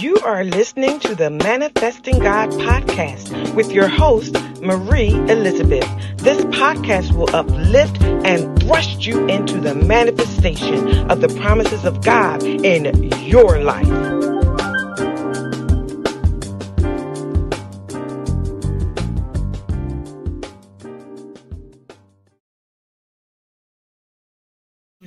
You are listening to the Manifesting God podcast with your host, Marie Elizabeth. This podcast will uplift and thrust you into the manifestation of the promises of God in your life.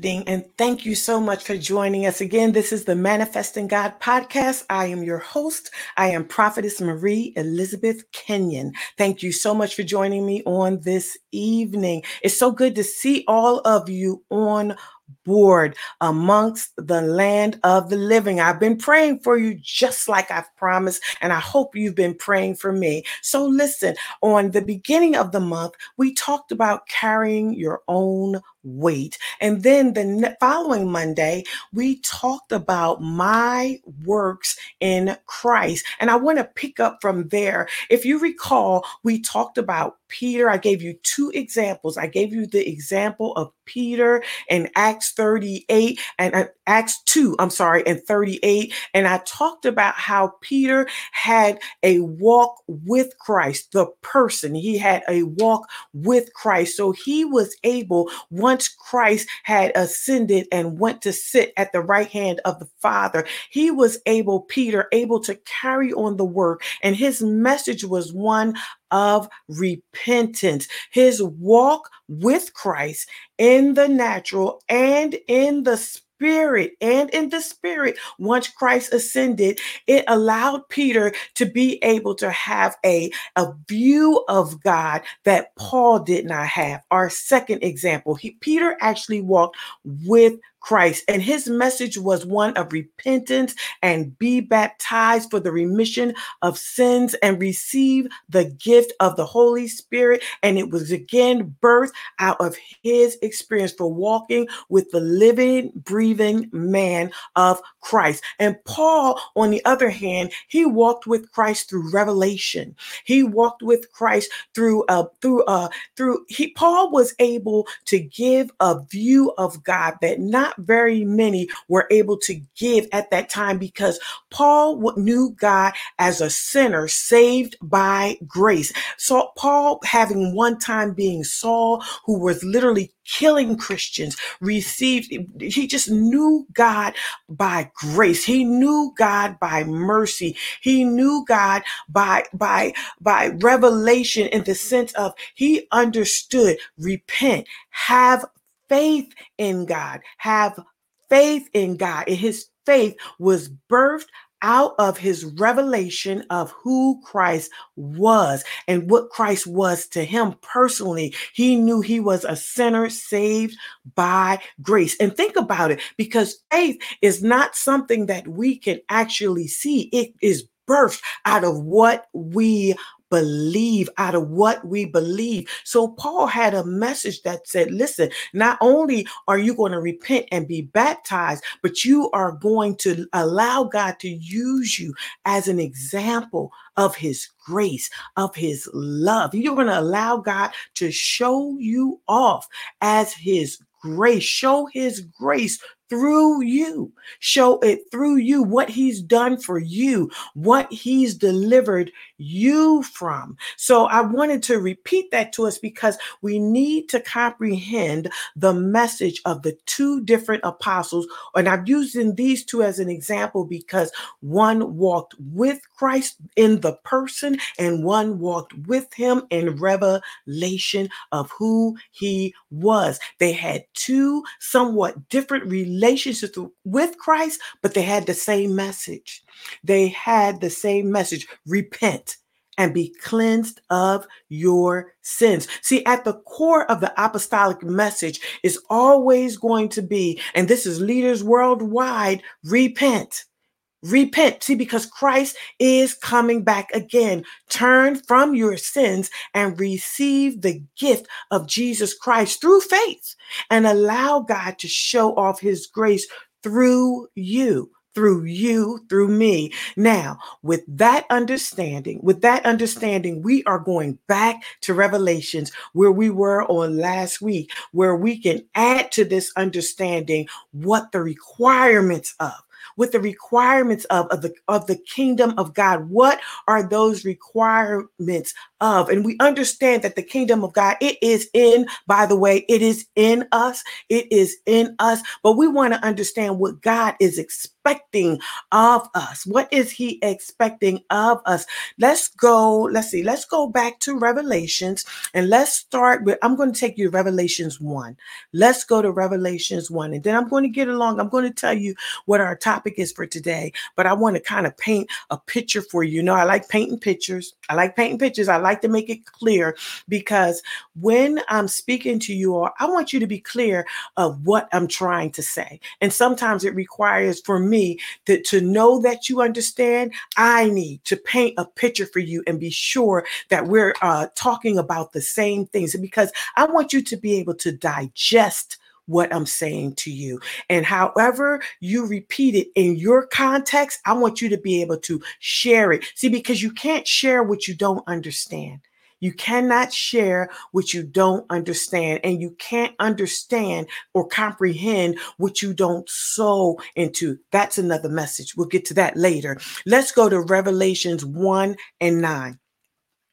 And thank you so much for joining us again. This is the Manifesting God podcast. I am your host. I am Prophetess Marie Elizabeth Kenyon. Thank you so much for joining me on this evening. It's so good to see all of you on board amongst the land of the living. I've been praying for you just like I've promised, and I hope you've been praying for me. So, listen, on the beginning of the month, we talked about carrying your own weight. And then the following Monday, we talked about my works in Christ. And I want to pick up from there. If you recall, we talked about Peter. I gave you two examples. I gave you the example of Peter in Acts 38 and uh, Acts 2, I'm sorry, and 38. And I talked about how Peter had a walk with Christ, the person. He had a walk with Christ. So he was able, once Christ had ascended and went to sit at the right hand of the Father, he was able, Peter, able to carry on the work. And his message was one of repentance. His walk with Christ in the natural and in the spirit and in the spirit once christ ascended it allowed peter to be able to have a, a view of god that paul did not have our second example he, peter actually walked with Christ. And his message was one of repentance and be baptized for the remission of sins and receive the gift of the Holy Spirit. And it was again birthed out of his experience for walking with the living, breathing man of Christ. And Paul, on the other hand, he walked with Christ through revelation. He walked with Christ through uh through uh through he Paul was able to give a view of God that not very many were able to give at that time because Paul knew God as a sinner saved by grace. So Paul having one time being Saul who was literally killing Christians, received, he just knew God by grace. He knew God by mercy. He knew God by, by, by revelation in the sense of he understood, repent, have faith in God, have faith in God. And his faith was birthed out of his revelation of who Christ was and what Christ was to him personally. He knew he was a sinner saved by grace. And think about it because faith is not something that we can actually see, it is birthed out of what we believe out of what we believe. So Paul had a message that said, listen, not only are you going to repent and be baptized, but you are going to allow God to use you as an example of his grace, of his love. You're going to allow God to show you off as his grace, show his grace through you. Show it through you what he's done for you, what he's delivered you from. So I wanted to repeat that to us because we need to comprehend the message of the two different apostles. And I'm using these two as an example because one walked with Christ in the person and one walked with him in revelation of who he was. They had two somewhat different relationships with Christ, but they had the same message. They had the same message repent and be cleansed of your sins. See, at the core of the apostolic message is always going to be, and this is leaders worldwide repent. Repent. See, because Christ is coming back again. Turn from your sins and receive the gift of Jesus Christ through faith and allow God to show off his grace through you through you, through me. Now, with that understanding, with that understanding, we are going back to Revelations where we were on last week, where we can add to this understanding what the requirements of with the requirements of, of the of the kingdom of God. What are those requirements of? And we understand that the kingdom of God, it is in, by the way, it is in us. It is in us. But we want to understand what God is expecting of us. What is he expecting of us? Let's go, let's see, let's go back to Revelations and let's start with I'm going to take you to Revelations 1. Let's go to Revelations 1 and then I'm going to get along. I'm going to tell you what our topic is for today, but I want to kind of paint a picture for you. You know, I like painting pictures. I like painting pictures. I like to make it clear because when I'm speaking to you all, I want you to be clear of what I'm trying to say. And sometimes it requires for me to, to know that you understand. I need to paint a picture for you and be sure that we're uh, talking about the same things because I want you to be able to digest what I'm saying to you. And however you repeat it in your context, I want you to be able to share it. See, because you can't share what you don't understand. You cannot share what you don't understand, and you can't understand or comprehend what you don't sow into. That's another message. We'll get to that later. Let's go to Revelations 1 and 9.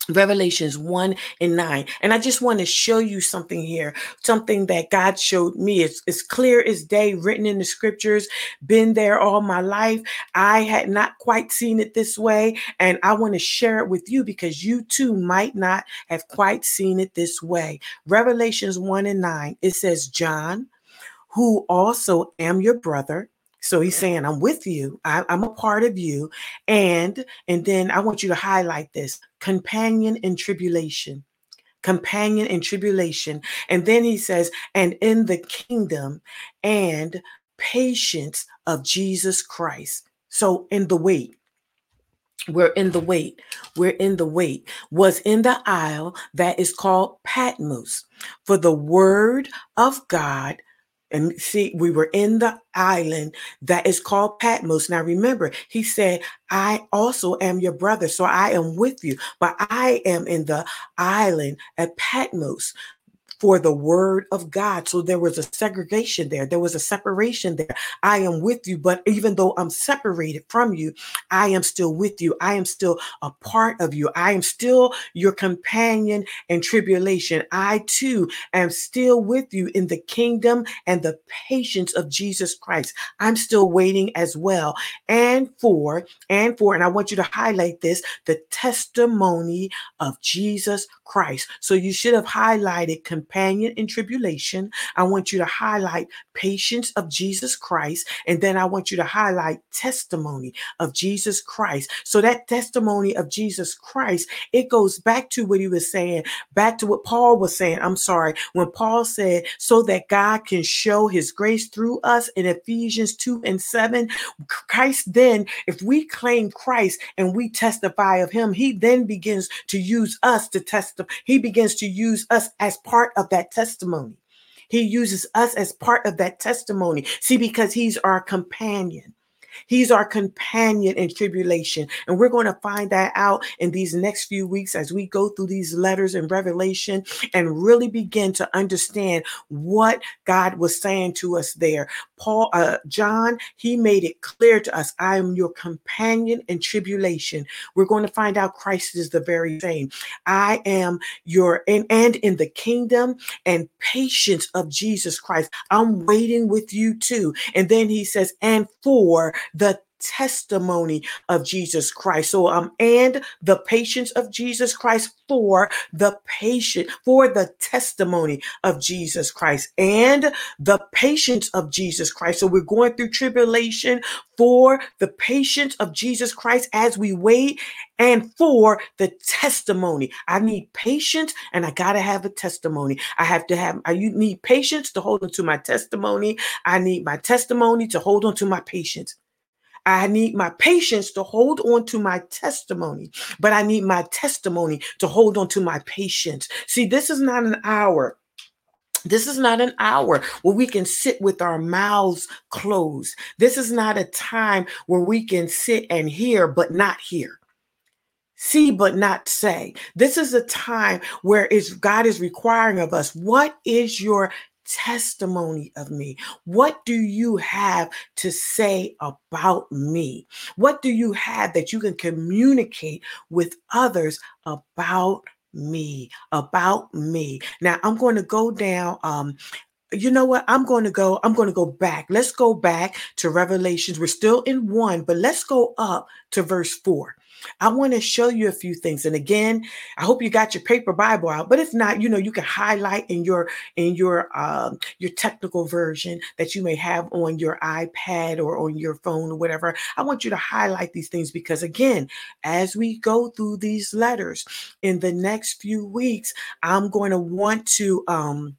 Revelations 1 and 9. And I just want to show you something here, something that God showed me. It's, it's clear as day, written in the scriptures, been there all my life. I had not quite seen it this way. And I want to share it with you because you too might not have quite seen it this way. Revelations 1 and 9, it says, John, who also am your brother so he's saying, I'm with you. I, am a part of you. And and then I want you to highlight this companion in tribulation. Companion in tribulation. And then he says, and in the kingdom and patience of Jesus Christ. So in the wait. We're in the wait. We're in the wait. Was in the isle that is called Patmos. For the word of God and see, we were in the island that is called Patmos. Now remember, he said, I also am your brother, so I am with you, but I am in the island at Patmos for the word of God. So there was a segregation there. There was a separation there. I am with you, but even though I'm separated from you, I am still with you. I am still a part of you. I am still your companion in tribulation. I too am still with you in the kingdom and the patience of Jesus Christ. I'm still waiting as well. And for, and for, and I want you to highlight this the testimony of Jesus Christ. So you should have highlighted companion in tribulation. I want you to highlight patience of Jesus Christ. And then I want you to highlight testimony of Jesus Christ. So that testimony of Jesus Christ, it goes back to what he was saying, back to what Paul was saying. I'm sorry. When Paul said, so that God can show his grace through us in Ephesians 2 and 7, Christ then, if we claim Christ and we testify of him, he then begins to use us to testify. He begins to use us as part of that testimony. He uses us as part of that testimony. See, because he's our companion. He's our companion in tribulation. And we're going to find that out in these next few weeks as we go through these letters in Revelation and really begin to understand what God was saying to us there. Paul, uh, John, he made it clear to us I am your companion in tribulation. We're going to find out Christ is the very same. I am your, and, and in the kingdom and patience of Jesus Christ. I'm waiting with you too. And then he says, and for the testimony of Jesus Christ. So um and the patience of Jesus Christ for the patient for the testimony of Jesus Christ and the patience of Jesus Christ. So we're going through tribulation for the patience of Jesus Christ as we wait and for the testimony. I need patience and I got to have a testimony. I have to have I need patience to hold on to my testimony. I need my testimony to hold on to my patience. I need my patience to hold on to my testimony, but I need my testimony to hold on to my patience. See, this is not an hour. This is not an hour where we can sit with our mouths closed. This is not a time where we can sit and hear but not hear. See but not say. This is a time where it's God is requiring of us what is your testimony of me? What do you have to say about me? What do you have that you can communicate with others about me? About me. Now, I'm going to go down. Um, you know what? I'm going to go, I'm going to go back. Let's go back to Revelations. We're still in one, but let's go up to verse four. I want to show you a few things. And again, I hope you got your paper Bible out. But if not, you know, you can highlight in your in your um, your technical version that you may have on your iPad or on your phone or whatever. I want you to highlight these things because again, as we go through these letters in the next few weeks, I'm going to want to um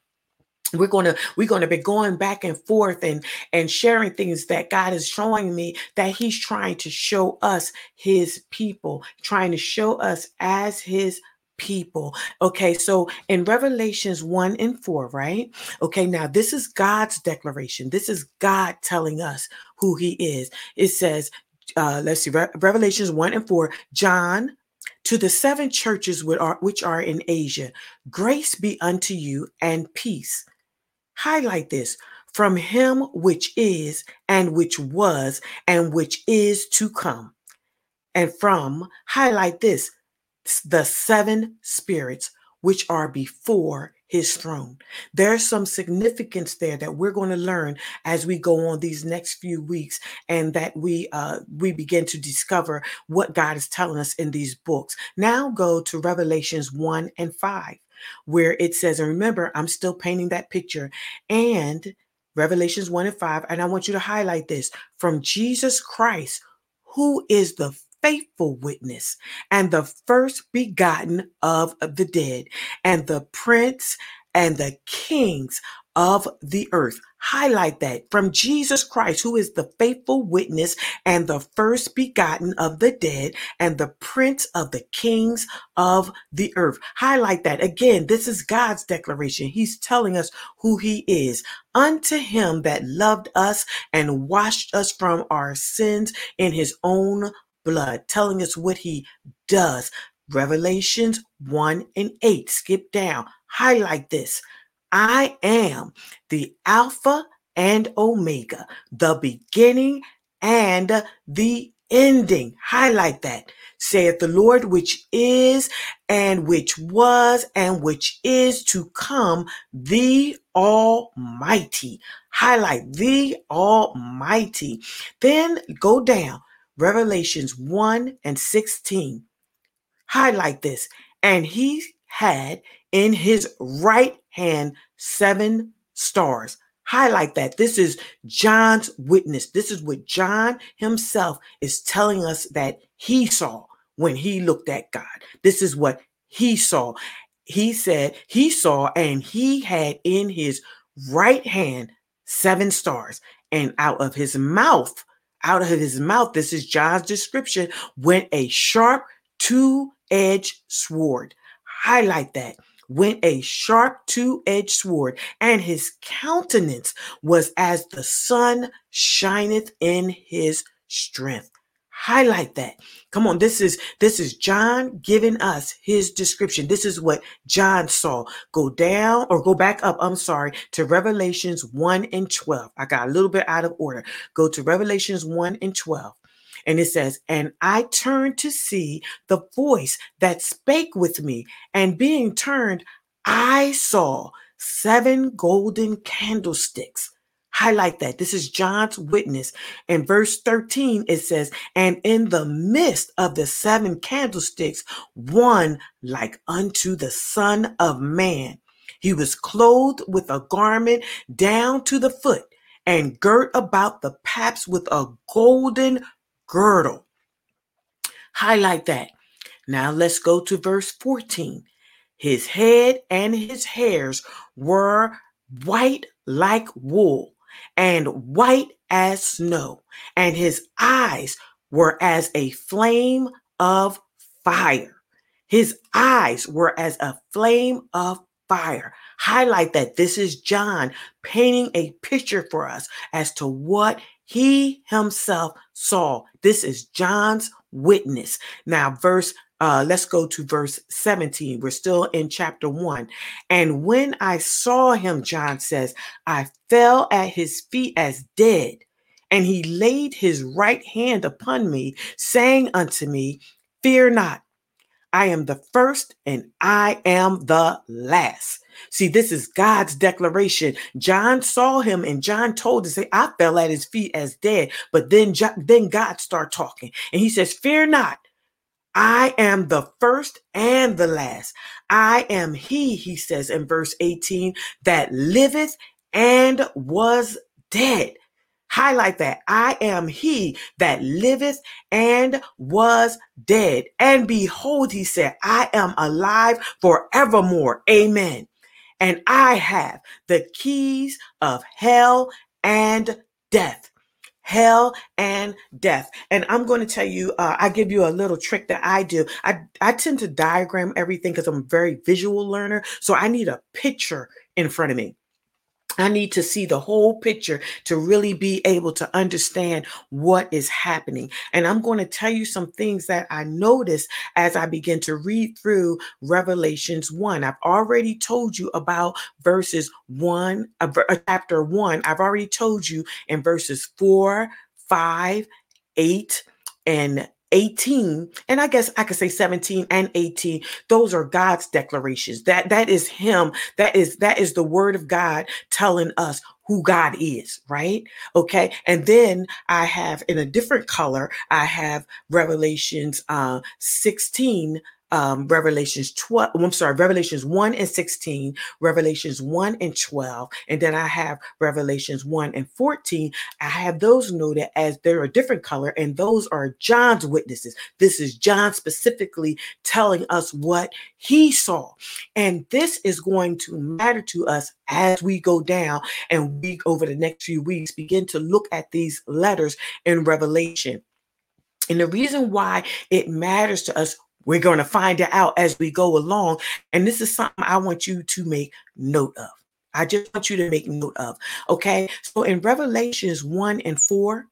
we're going to we're going to be going back and forth and and sharing things that god is showing me that he's trying to show us his people trying to show us as his people. Okay so in revelations 1 and 4 right? Okay now this is god's declaration. This is god telling us who he is. It says uh let's see Re- revelations 1 and 4 john to the seven churches which are, which are in asia grace be unto you and peace Highlight this from him which is, and which was, and which is to come. And from, highlight this, the seven spirits which are before his throne. There's some significance there that we're going to learn as we go on these next few weeks and that we uh we begin to discover what God is telling us in these books. Now go to Revelations 1 and 5 where it says, and remember, I'm still painting that picture, and Revelations 1 and 5, and I want you to highlight this from Jesus Christ, who is the faithful witness and the first begotten of the dead, and the prince and the kings of the earth. Highlight that from Jesus Christ, who is the faithful witness and the first begotten of the dead and the prince of the kings of the earth. Highlight that again. This is God's declaration. He's telling us who he is. Unto him that loved us and washed us from our sins in his own blood, telling us what he does. Revelations 1 and 8. Skip down. Highlight this. I am the Alpha and Omega, the beginning and the ending. Highlight that. Saith the Lord, which is and which was and which is to come, the Almighty. Highlight the Almighty. Then go down. Revelations 1 and 16. Highlight this. And he had in his right hand seven stars. Highlight that. This is John's witness. This is what John himself is telling us that he saw when he looked at God. This is what he saw. He said he saw and he had in his right hand seven stars, and out of his mouth, out of his mouth, this is John's description, went a sharp two edged sword. Highlight that went a sharp two edged sword, and his countenance was as the sun shineth in his strength. Highlight that. Come on, this is this is John giving us his description. This is what John saw. Go down or go back up, I'm sorry, to Revelations 1 and 12. I got a little bit out of order. Go to Revelations 1 and 12. And it says, And I turned to see the voice that spake with me. And being turned, I saw seven golden candlesticks. Highlight that. This is John's witness. In verse 13, it says, And in the midst of the seven candlesticks, one like unto the Son of Man. He was clothed with a garment down to the foot and girt about the paps with a golden girdle. Highlight that. Now let's go to verse 14. His head and his hairs were white like wool and white as snow, and his eyes were as a flame of fire. His eyes were as a flame of fire. Highlight that this is John painting a picture for us as to what he himself saw. This is John's witness. Now, verse uh, let's go to verse 17. We're still in chapter 1. And when I saw him, John says, I fell at his feet as dead. And he laid his right hand upon me, saying unto me, Fear not, I am the first and I am the last. See, this is God's declaration. John saw him and John told to say, I fell at his feet as dead. But then, then God started talking and he says, Fear not, I am the first and the last. I am he, he says in verse 18, that liveth and was dead. Highlight that. I am he that liveth and was dead. And behold, he said, I am alive forevermore. Amen. And I have the keys of hell and death hell and death. And I'm going to tell you, uh, I give you a little trick that I do. I, I tend to diagram everything because I'm a very visual learner. So I need a picture in front of me. I need to see the whole picture to really be able to understand what is happening. And I'm going to tell you some things that I noticed as I begin to read through Revelations 1. I've already told you about verses 1, uh, uh chapter 1. I've already told you in verses 4, 5, 8, and 18 and i guess i could say 17 and 18 those are god's declarations that that is him that is that is the word of god telling us who God is, right? Okay. And then I have in a different color, I have Revelations uh, 16 um, Revelations 12, I'm sorry, Revelations 1 and 16, Revelations 1 and 12, and then I have Revelations 1 and 14. I have those noted as they're a different color, and those are John's witnesses. This is John specifically telling us what he saw. And this is going to matter to us as we go down and we, over the next few weeks, begin to look at these letters in Revelation. And the reason why it matters to us we're going to find it out as we go along. And this is something I want you to make note of. I just want you to make note of. Okay. So in Revelations 1 and 4,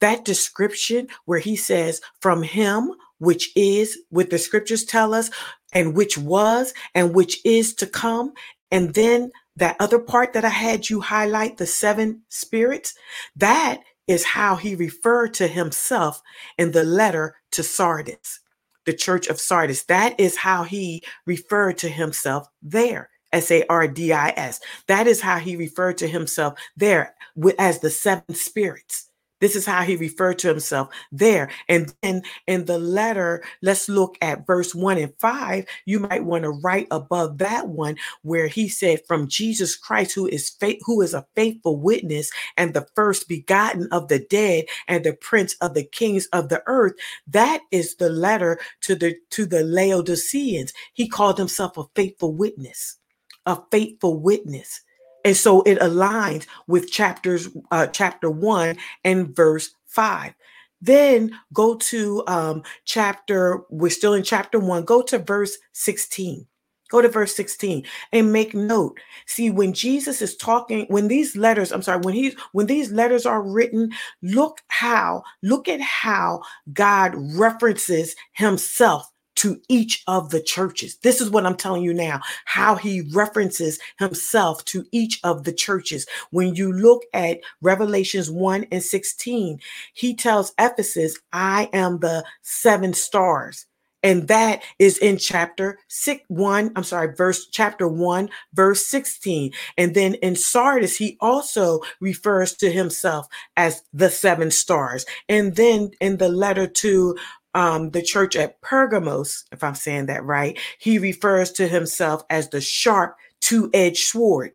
that description where he says, from him, which is, what the scriptures tell us, and which was, and which is to come. And then that other part that I had you highlight, the seven spirits, that is how he referred to himself in the letter to Sardis the church of Sardis. That is how he referred to himself there. S A R D I S. That is how he referred to himself there as the seven spirits. This is how he referred to himself there. And then in the letter, let's look at verse 1 and 5. You might want to write above that one where he said, From Jesus Christ, who is faith, who is a faithful witness and the first begotten of the dead and the prince of the kings of the earth. That is the letter to the to the Laodiceans. He called himself a faithful witness, a faithful witness. And so it aligns with chapters, uh, chapter one and verse five. Then go to um, chapter, we're still in chapter one, go to verse 16. Go to verse 16 and make note. See, when Jesus is talking, when these letters, I'm sorry, when he's when these letters are written, look how, look at how God references himself to each of the churches. This is what I'm telling you now, how he references himself to each of the churches. When you look at Revelations 1 and 16, he tells Ephesus, I am the seven stars. And that is in chapter six, one, I'm sorry, verse chapter one, verse 16. And then in Sardis, he also refers to himself as the seven stars. And then in the letter to um, the church at Pergamos, if I'm saying that right, he refers to himself as the sharp two edged sword.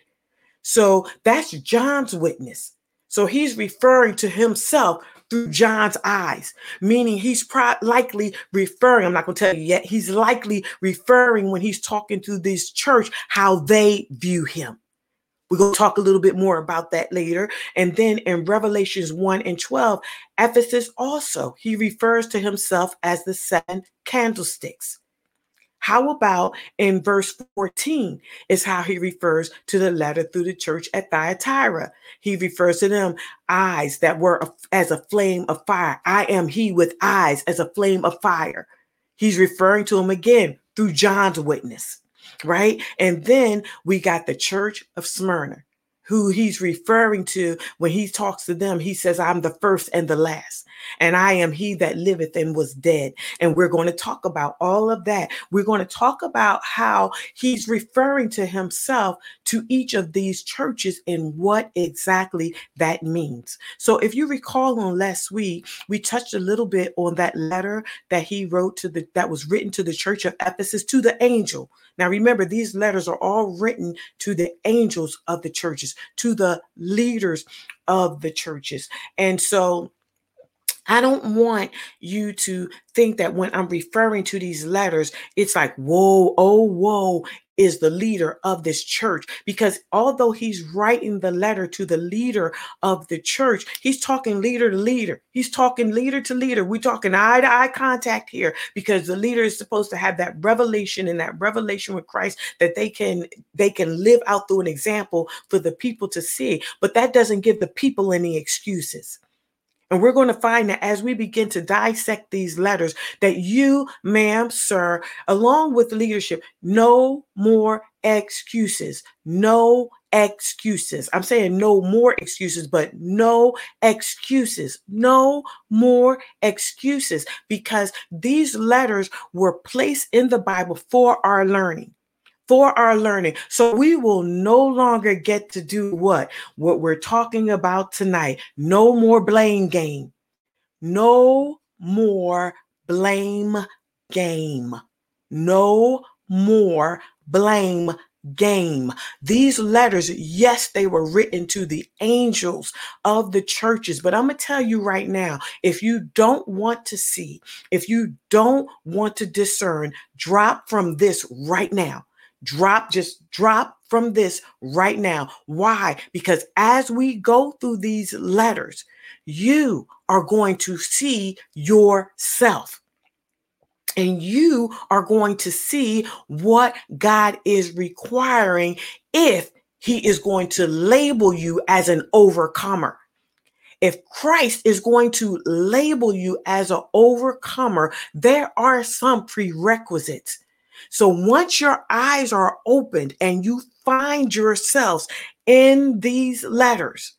So that's John's witness. So he's referring to himself through John's eyes, meaning he's pro- likely referring, I'm not going to tell you yet, he's likely referring when he's talking to this church how they view him. We're going to talk a little bit more about that later. And then in Revelations 1 and 12, Ephesus also, he refers to himself as the seven candlesticks. How about in verse 14 is how he refers to the letter through the church at Thyatira. He refers to them eyes that were as a flame of fire. I am he with eyes as a flame of fire. He's referring to him again through John's witness, right? And then we got the church of Smyrna who he's referring to when he talks to them. He says, I'm the first and the last, and I am he that liveth and was dead. And we're going to talk about all of that. We're going to talk about how he's referring to himself to each of these churches and what exactly that means. So if you recall on last week, we touched a little bit on that letter that he wrote to the that was written to the church of Ephesus to the angel. Now remember, these letters are all written to the angels of the churches, to the leaders of the churches. And so I don't want you to think that when I'm referring to these letters, it's like, whoa, oh, whoa, is the leader of this church. Because although he's writing the letter to the leader of the church, he's talking leader to leader. He's talking leader to leader. We're talking eye to eye contact here because the leader is supposed to have that revelation and that revelation with Christ that they can they can live out through an example for the people to see. But that doesn't give the people any excuses. And we're going to find that as we begin to dissect these letters, that you, ma'am, sir, along with leadership, no more excuses. No excuses. I'm saying no more excuses, but no excuses. No more excuses because these letters were placed in the Bible for our learning for our learning. So we will no longer get to do what? What we're talking about tonight. No more blame game. No more blame game. No more blame game. These letters, yes, they were written to the angels of the churches, but I'm going to tell you right now if you don't want to see, if you don't want to discern, drop from this right now Drop, just drop from this right now. Why? Because as we go through these letters, you are going to see yourself. And you are going to see what God is requiring if He is going to label you as an overcomer. If Christ is going to label you as an overcomer, there are some prerequisites. So once your eyes are opened and you find yourselves in these letters,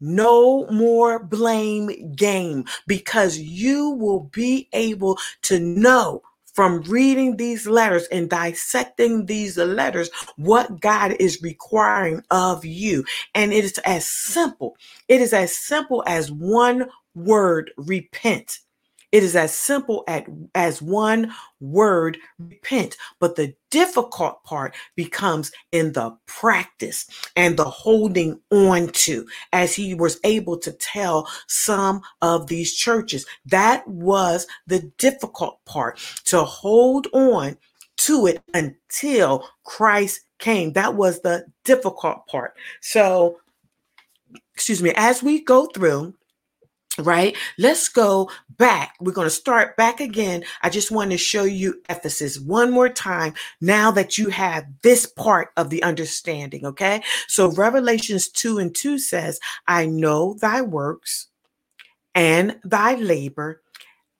no more blame game because you will be able to know from reading these letters and dissecting these letters what God is requiring of you. And it is as simple. It is as simple as one word repent. It is as simple at, as one word repent. But the difficult part becomes in the practice and the holding on to, as he was able to tell some of these churches. That was the difficult part to hold on to it until Christ came. That was the difficult part. So, excuse me, as we go through, right? Let's go back. We're going to start back again. I just want to show you Ephesus one more time now that you have this part of the understanding, okay? So Revelations 2 and 2 says, I know thy works and thy labor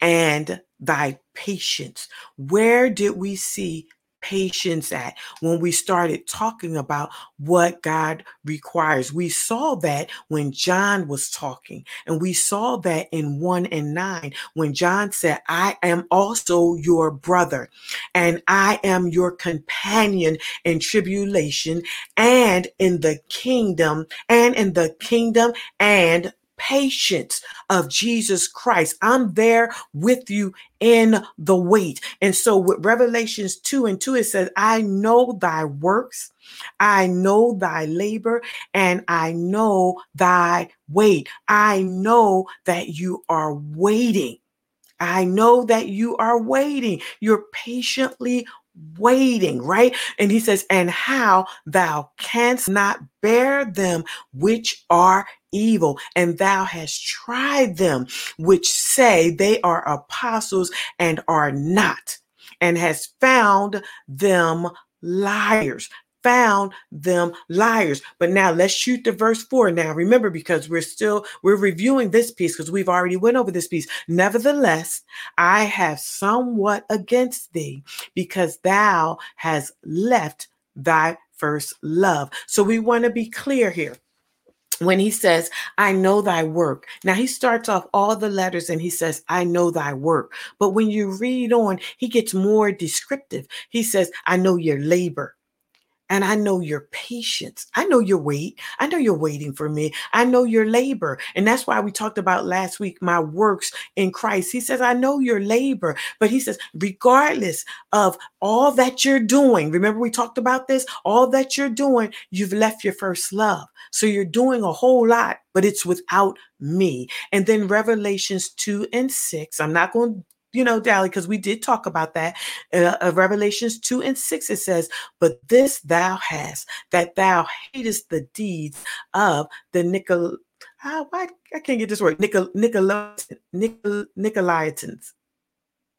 and thy patience. Where did we see patience at when we started talking about what God requires. We saw that when John was talking, and we saw that in 1 and 9 when John said, I am also your brother, and I am your companion in tribulation and in the kingdom, and in the kingdom and patience of Jesus Christ. I'm there with you in the wait. And so with Revelations 2 and 2, it says, I know thy works, I know thy labor, and I know thy wait. I know that you are waiting. I know that you are waiting. You're patiently waiting, right? And he says, and how thou canst not bear them which are evil, and thou hast tried them which say they are apostles and are not, and has found them liars found them liars. But now let's shoot to verse 4 now. Remember because we're still we're reviewing this piece because we've already went over this piece. Nevertheless, I have somewhat against thee because thou has left thy first love. So we want to be clear here when he says, I know thy work. Now he starts off all the letters and he says, I know thy work. But when you read on, he gets more descriptive. He says, I know your labor. And I know your patience. I know your wait. I know you're waiting for me. I know your labor. And that's why we talked about last week my works in Christ. He says, I know your labor. But he says, regardless of all that you're doing, remember we talked about this? All that you're doing, you've left your first love. So you're doing a whole lot, but it's without me. And then Revelations 2 and 6, I'm not going to you know, Dally, because we did talk about that. Uh, uh, Revelations 2 and 6, it says, But this thou hast, that thou hatest the deeds of the Nicol. Uh, why I can't get this word. Nicol, Nicol, Nicol, Nicolaitans.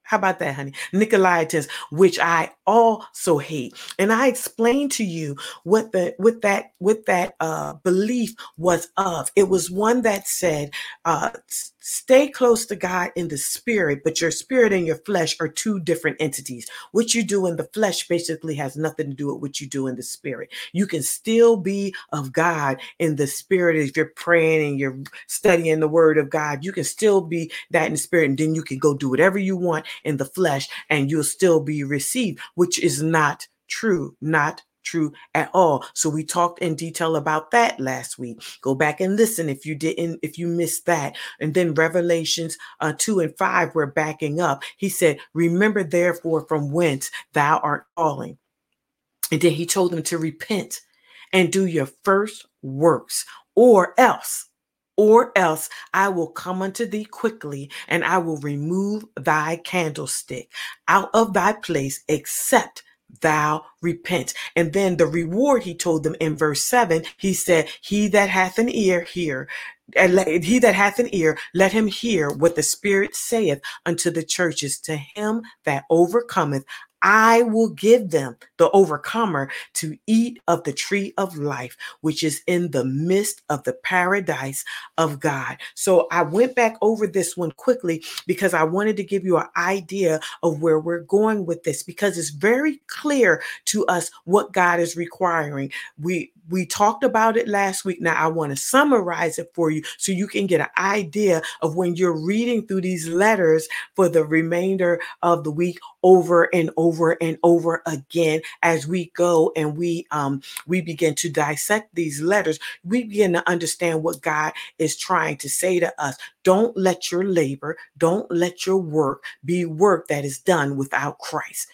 How about that, honey? Nicolaitans, which I also hate. And I explained to you what the what that what that uh belief was of. It was one that said, uh, stay close to God in the spirit, but your spirit and your flesh are two different entities. What you do in the flesh basically has nothing to do with what you do in the spirit. You can still be of God in the spirit if you're praying and you're studying the word of God. You can still be that in the spirit, and then you can go do whatever you want in the flesh, and you'll still be received, which is not true, not true at all. So we talked in detail about that last week. Go back and listen if you didn't, if you missed that. And then Revelations uh, 2 and 5, we're backing up. He said, Remember therefore from whence thou art falling. And then he told them to repent and do your first works, or else or else I will come unto thee quickly, and I will remove thy candlestick out of thy place, except thou repent. And then the reward he told them in verse 7, he said, He that hath an ear, hear. He that hath an ear, let him hear what the Spirit saith unto the churches. To him that overcometh, I will give them, the overcomer, to eat of the tree of life, which is in the midst of the paradise of God. So I went back over this one quickly because I wanted to give you an idea of where we're going with this because it's very clear to us what God is requiring. We we talked about it last week. Now I want to summarize it for you so you can get an idea of when you're reading through these letters for the remainder of the week over and over and over again as we go and we um we begin to dissect these letters. We begin to understand what god is trying to say to us. Don't let your labor don't let your work be work that is done without christ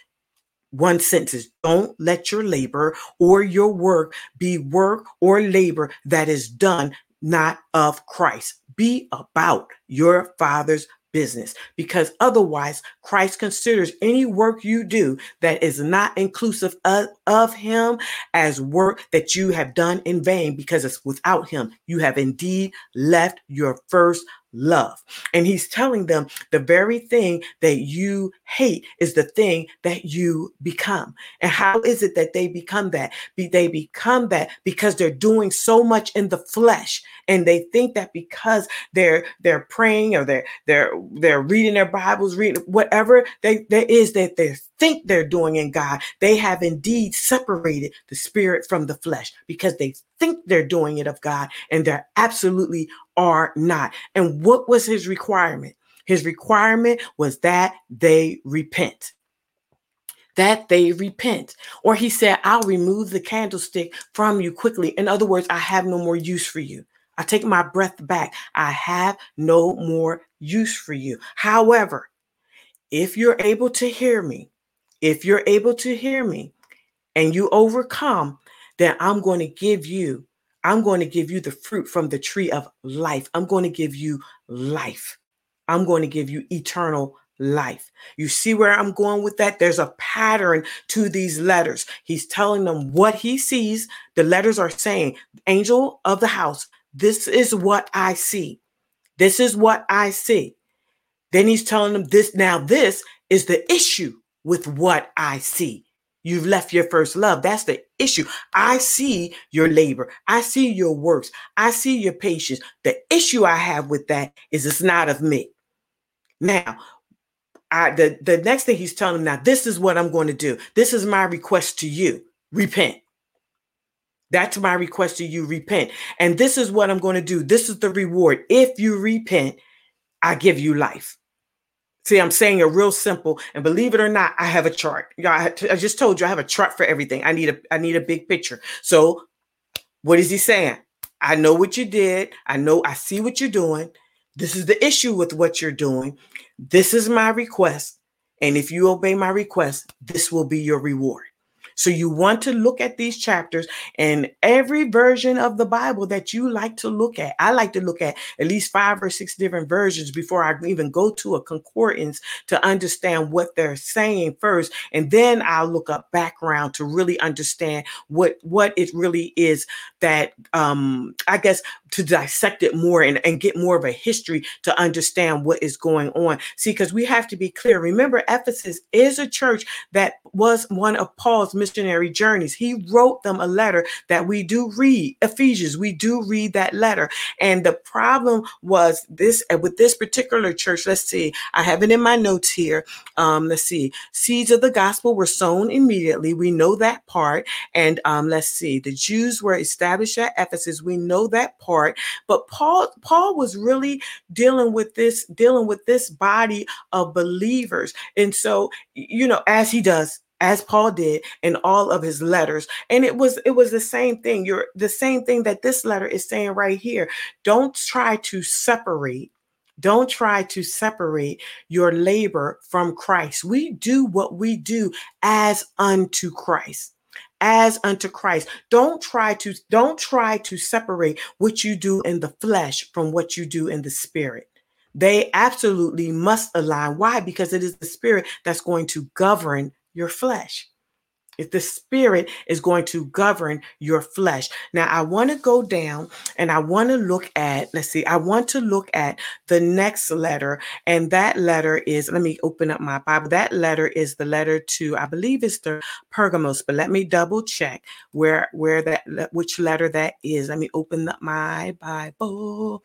one sentence don't let your labor or your work be work or labor that is done not of Christ. Be about your father's business because otherwise Christ considers any work you do that is not inclusive of, of him as work that you have done in vain because it's without him you have indeed left your first love. And he's telling them the very thing that you hate is the thing that you become. And how is it that they become that? Be, they become that because they're doing so much in the flesh and they think that because they're they're praying or they're they're they're reading their Bibles, reading whatever they there is that they think they're doing in God, they have indeed separated the spirit from the flesh because they think they're doing it of God and they're absolutely are not. And what was his requirement? His requirement was that they repent. That they repent. Or he said, I'll remove the candlestick from you quickly. In other words, I have no more use for you. I take my breath back. I have no more use for you. However, if you're able to hear me, if you're able to hear me and you overcome, then I'm going to give you I'm going to give you the fruit from the tree of life. I'm going to give you life. I'm going to give you eternal life. You see where I'm going with that? There's a pattern to these letters. He's telling them what he sees. The letters are saying, Angel of the house, this is what I see. This is what I see. Then he's telling them this. Now, this is the issue with what I see. You've left your first love. That's the issue. I see your labor. I see your works. I see your patience. The issue I have with that is it's not of me. Now, I, the, the next thing he's telling them now, this is what I'm going to do. This is my request to you. Repent. That's my request to you. Repent. And this is what I'm going to do. This is the reward. If you repent, I give you life. See, I'm saying it real simple, and believe it or not, I have a chart. I just told you I have a chart for everything. I need a I need a big picture. So, what is he saying? I know what you did. I know I see what you're doing. This is the issue with what you're doing. This is my request, and if you obey my request, this will be your reward. So you want to look at these chapters and every version of the Bible that you like to look at. I like to look at at least five or six different versions before I even go to a concordance to understand what they're saying first. And then I'll look up background to really understand what, what it really is that um, I guess to dissect it more and, and get more of a history to understand what is going on. See, because we have to be clear. Remember, Ephesus is a church that was one of Paul's missionary journeys. He wrote them a letter that we do read, Ephesians. We do read that letter. And the problem was this uh, with this particular church. Let's see, I have it in my notes here. Um, let's see, seeds of the gospel were sown immediately. We know that part. And um, let's see, the Jews were established at Ephesus. We know that part. But Paul, Paul was really dealing with this, dealing with this body of believers. And so, you know, as he does as Paul did in all of his letters. And it was it was the same thing. You're the same thing that this letter is saying right here. Don't try to separate don't try to separate your labor from Christ. We do what we do as unto Christ. As unto Christ. Don't try to don't try to separate what you do in the flesh from what you do in the spirit. They absolutely must align. Why? Because it is the spirit that's going to govern your flesh. If the spirit is going to govern your flesh. Now, I want to go down and I want to look at, let's see, I want to look at the next letter. And that letter is, let me open up my Bible. That letter is the letter to, I believe it's the Pergamos, but let me double check where, where that, which letter that is. Let me open up my Bible.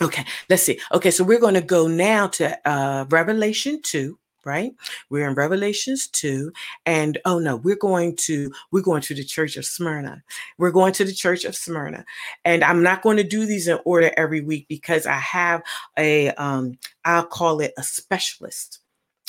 Okay, let's see. Okay, so we're going to go now to uh, Revelation 2 right? We're in revelations 2 and oh no we're going to we're going to the church of smyrna. We're going to the church of smyrna. And i'm not going to do these in order every week because i have a um i'll call it a specialist.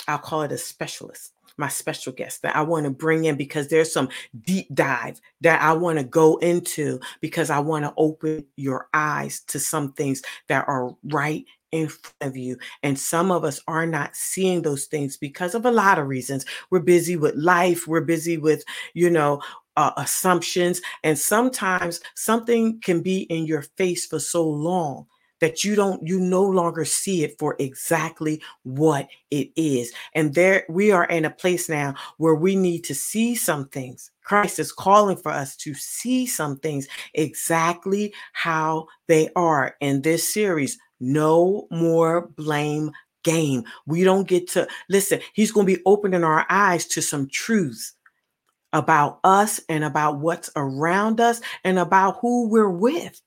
I'll call it a specialist my special guest that I want to bring in because there's some deep dive that I want to go into because I want to open your eyes to some things that are right in front of you. And some of us are not seeing those things because of a lot of reasons. We're busy with life, we're busy with, you know, uh, assumptions. And sometimes something can be in your face for so long that you don't you no longer see it for exactly what it is and there we are in a place now where we need to see some things christ is calling for us to see some things exactly how they are in this series no more blame game. We don't get to listen. He's going to be opening our eyes to some truths about us and about what's around us and about who we're with.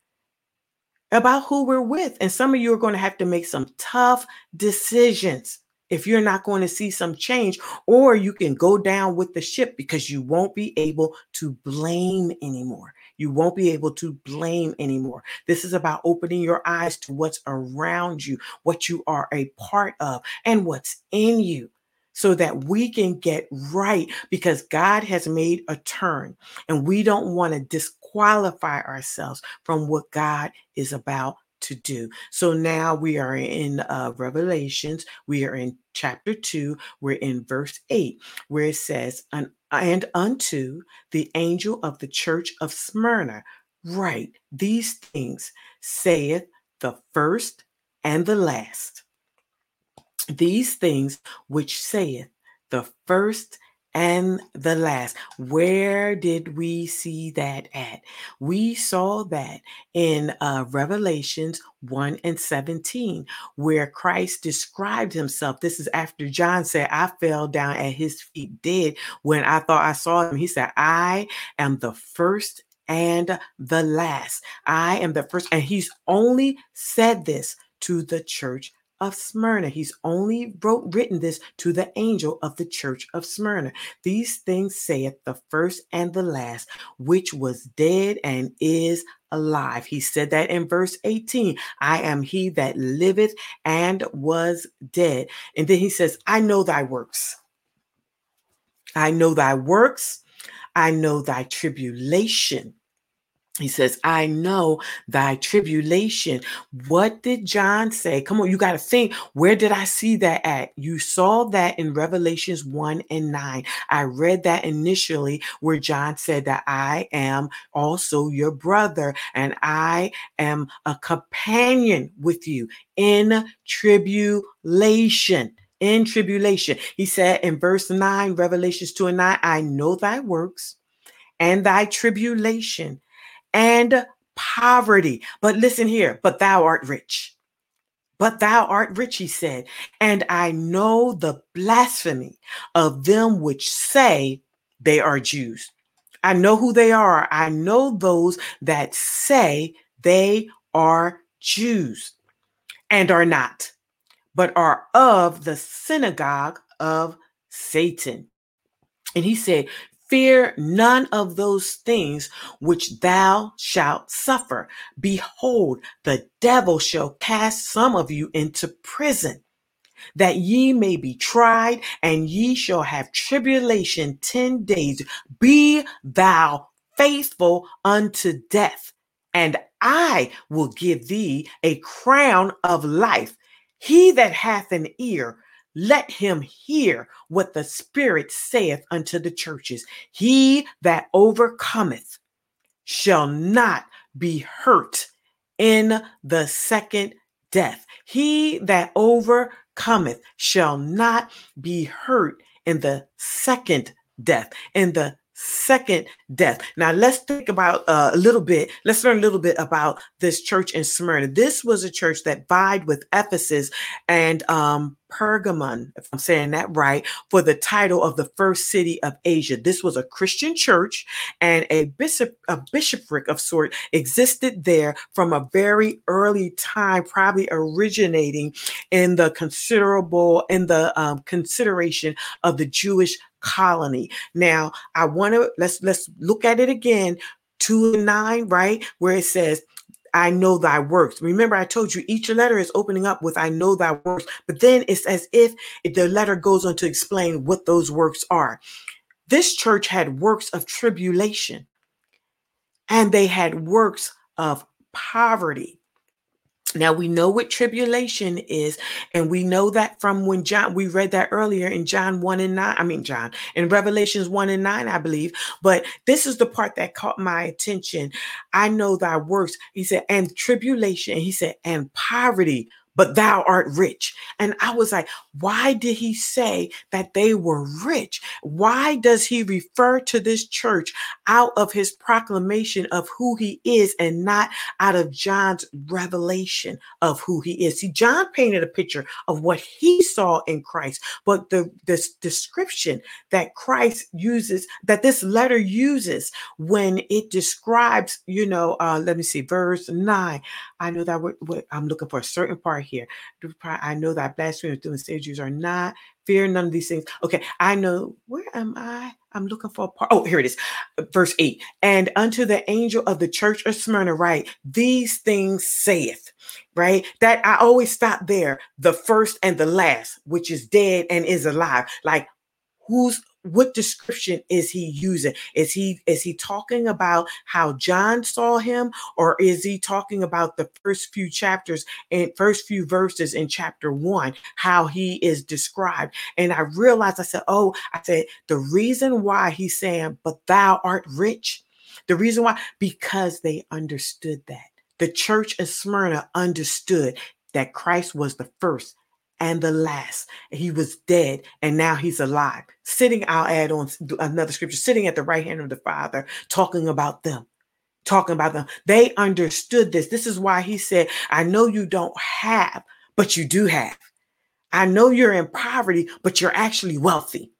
About who we're with. And some of you are going to have to make some tough decisions if you're not going to see some change, or you can go down with the ship because you won't be able to blame anymore. You won't be able to blame anymore. This is about opening your eyes to what's around you, what you are a part of, and what's in you so that we can get right because God has made a turn and we don't want to disqualify ourselves from what God is about to do. So now we are in uh, Revelations, we are in chapter 2, we're in verse 8, where it says, And unto the angel of the church of Smyrna, write these things, saith the first and the last. These things which saith the first and the last. Where did we see that at? We saw that in uh, Revelations 1 and 17, where Christ described himself. This is after John said, I fell down at his feet dead when I thought I saw him. He said, I am the first and the last. I am the first. And he's only said this to the church of Smyrna. He's only wrote written this to the angel of the church of Smyrna. These things saith the first and the last, which was dead and is alive. He said that in verse 18. I am he that liveth and was dead. And then he says, I know thy works. I know thy works. I know thy tribulation he says, I know thy tribulation. What did John say? Come on, you got to think, where did I see that at? You saw that in Revelations 1 and 9. I read that initially where John said that I am also your brother and I am a companion with you in tribulation. In tribulation. He said in verse 9, Revelations 2 and 9, I know thy works and thy tribulation and poverty. But listen here, but thou art rich. But thou art rich, he said, and I know the blasphemy of them which say they are Jews. I know who they are. I know those that say they are Jews and are not, but are of the synagogue of Satan. And he said, Fear none of those things which thou shalt suffer. Behold, the devil shall cast some of you into prison, that ye may be tried, and ye shall have tribulation ten days. Be thou faithful unto death, and I will give thee a crown of life. He that hath an ear, let him hear what the Spirit saith unto the churches. He that overcometh shall not be hurt in the second death. He that overcometh shall not be hurt in the second death, in the second death. Now let's think about uh, a little bit. Let's learn a little bit about this church in Smyrna. This was a church that vied with Ephesus and um, Pergamon, if I'm saying that right, for the title of the first city of Asia. This was a Christian church, and a bishop, a bishopric of sort existed there from a very early time, probably originating in the considerable in the um, consideration of the Jewish colony. Now, I want to let's let's look at it again. Two and nine, right? Where it says, I know thy works. Remember, I told you each letter is opening up with I know thy works, but then it's as if the letter goes on to explain what those works are. This church had works of tribulation and they had works of poverty. Now we know what tribulation is, and we know that from when John, we read that earlier in John 1 and 9. I mean, John, in Revelations 1 and 9, I believe. But this is the part that caught my attention. I know thy works. He said, and tribulation. He said, and poverty, but thou art rich. And I was like, why did he say that they were rich? Why does he refer to this church out of his proclamation of who he is and not out of John's revelation of who he is? See, John painted a picture of what he saw in Christ, but the this description that Christ uses, that this letter uses when it describes, you know, uh, let me see, verse nine. I know that what I'm looking for a certain part here. I know that blasphemy doing stages are not. Fear none of these things. Okay, I know. Where am I? I'm looking for a part. Oh, here it is. Verse 8. And unto the angel of the church of Smyrna, right? These things saith, right? That I always stop there. The first and the last, which is dead and is alive. Like, who's what description is he using? Is he is he talking about how john saw him or is he talking about the first few chapters and first few verses in chapter one how he is described? And i realized i said oh i said the reason why he's saying but thou art rich the reason why because they understood that. The church of smyrna understood that christ was the first and the last. He was dead and now he's alive. Sitting, I'll add on another scripture, sitting at the right hand of the Father, talking about them. Talking about them. They understood this. This is why he said, I know you don't have, but you do have. I know you're in poverty, but you're actually wealthy.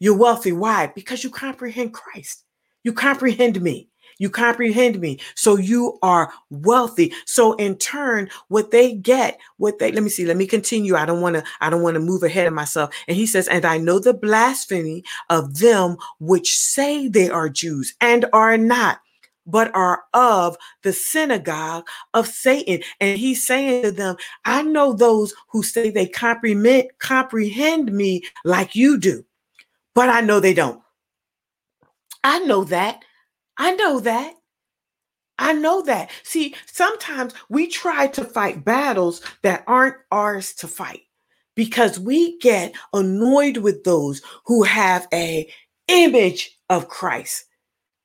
You're wealthy. Why? Because you comprehend Christ. You comprehend me. You comprehend me. So you are wealthy. So in turn, what they get, what they let me see, let me continue. I don't want to, I don't want to move ahead of myself. And he says, and I know the blasphemy of them which say they are Jews and are not, but are of the synagogue of Satan. And he's saying to them, I know those who say they comprehend, comprehend me like you do, but I know they don't. I know that. I know that. I know that. See, sometimes we try to fight battles that aren't ours to fight because we get annoyed with those who have a image of Christ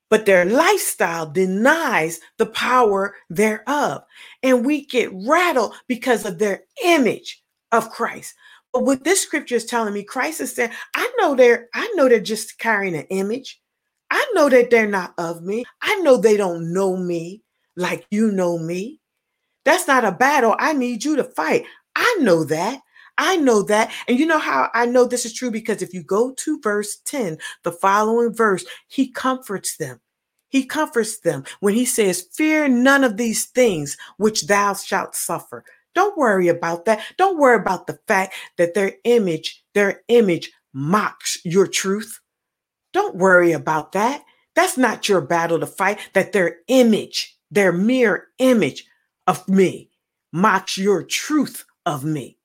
but their lifestyle denies the power thereof and we get rattled because of their image of Christ but what this scripture is telling me Christ is saying I know they're I know they're just carrying an image I know that they're not of me. I know they don't know me like you know me. That's not a battle I need you to fight. I know that. I know that. And you know how I know this is true? Because if you go to verse 10, the following verse, he comforts them. He comforts them when he says, Fear none of these things which thou shalt suffer. Don't worry about that. Don't worry about the fact that their image, their image mocks your truth. Don't worry about that. That's not your battle to fight, that their image, their mere image of me mocks your truth of me.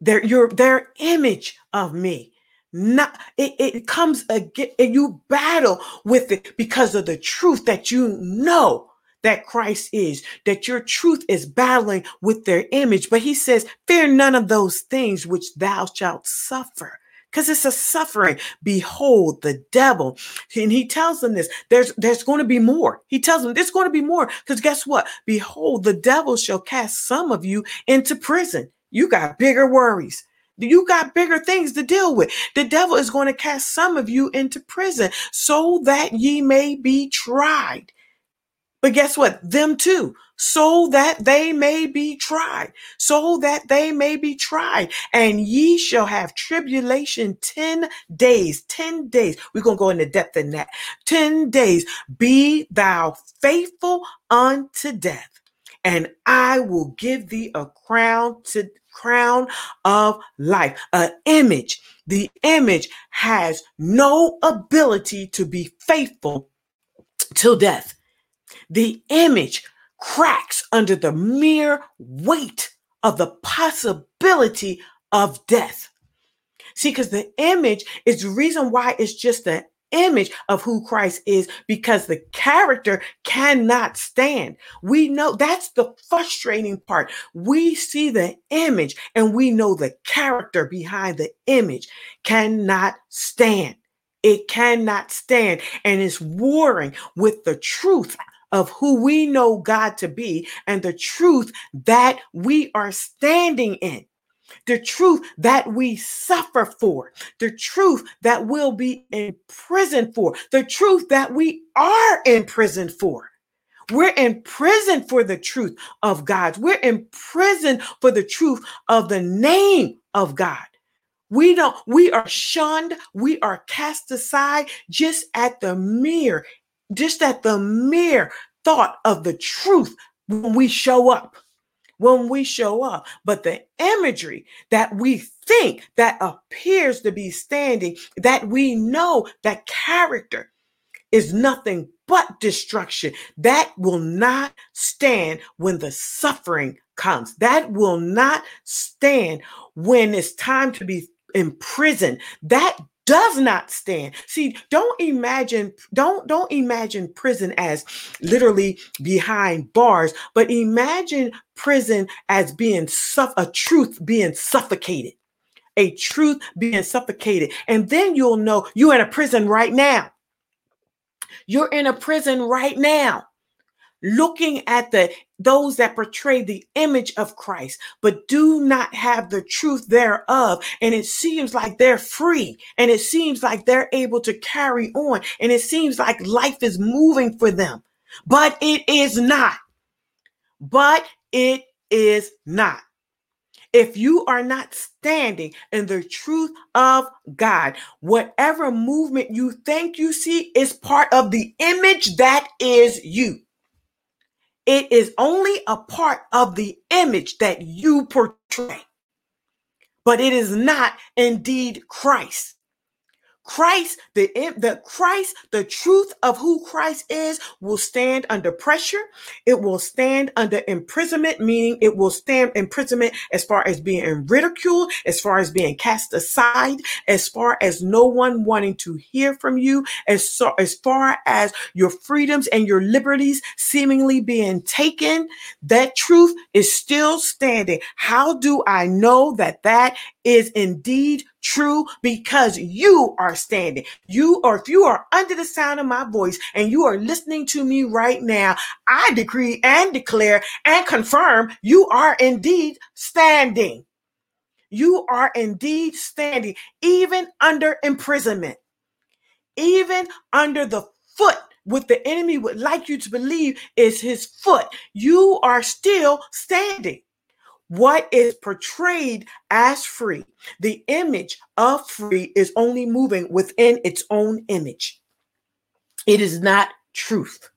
Their, your, their image of me. Not it, it comes again, and you battle with it because of the truth that you know that Christ is, that your truth is battling with their image. But he says, Fear none of those things which thou shalt suffer because it's a suffering. Behold, the devil. And he tells them this. There's there's going to be more. He tells them there's going to be more. Because guess what? Behold, the devil shall cast some of you into prison. You got bigger worries. You got bigger things to deal with. The devil is going to cast some of you into prison so that ye may be tried. But guess what? Them too, so that they may be tried, so that they may be tried. And ye shall have tribulation 10 days, 10 days. We're going to go into depth in that. 10 days. Be thou faithful unto death, and I will give thee a crown to crown of life, an image. The image has no ability to be faithful till death. The image cracks under the mere weight of the possibility of death. See, because the image is the reason why it's just the image of who Christ is because the character cannot stand. We know that's the frustrating part. We see the image and we know the character behind the image cannot stand. It cannot stand and it's warring with the truth of who we know God to be and the truth that we are standing in. The truth that we suffer for, the truth that we'll be in prison for, the truth that we are in prison for. We're in prison for the truth of God. We're in prison for the truth of the name of God. We don't, we are shunned, we are cast aside just at the mere just at the mere thought of the truth when we show up. When we show up, but the imagery that we think that appears to be standing, that we know that character is nothing but destruction. That will not stand when the suffering comes. That will not stand when it's time to be imprisoned. That does not stand. See, don't imagine, don't, don't imagine prison as literally behind bars, but imagine prison as being suff- a truth being suffocated, a truth being suffocated. And then you'll know you're in a prison right now. You're in a prison right now. Looking at the those that portray the image of Christ but do not have the truth thereof. And it seems like they're free and it seems like they're able to carry on and it seems like life is moving for them. But it is not. But it is not. If you are not standing in the truth of God, whatever movement you think you see is part of the image that is you. It is only a part of the image that you portray, but it is not indeed Christ. Christ, the, the Christ, the truth of who Christ is will stand under pressure. It will stand under imprisonment, meaning it will stand imprisonment as far as being ridiculed, as far as being cast aside, as far as no one wanting to hear from you, as, so, as far as your freedoms and your liberties seemingly being taken. That truth is still standing. How do I know that that is indeed true because you are standing. You or if you are under the sound of my voice and you are listening to me right now, I decree and declare and confirm you are indeed standing. You are indeed standing, even under imprisonment, even under the foot what the enemy would like you to believe is his foot. You are still standing what is portrayed as free, the image of free is only moving within its own image. It is not truth.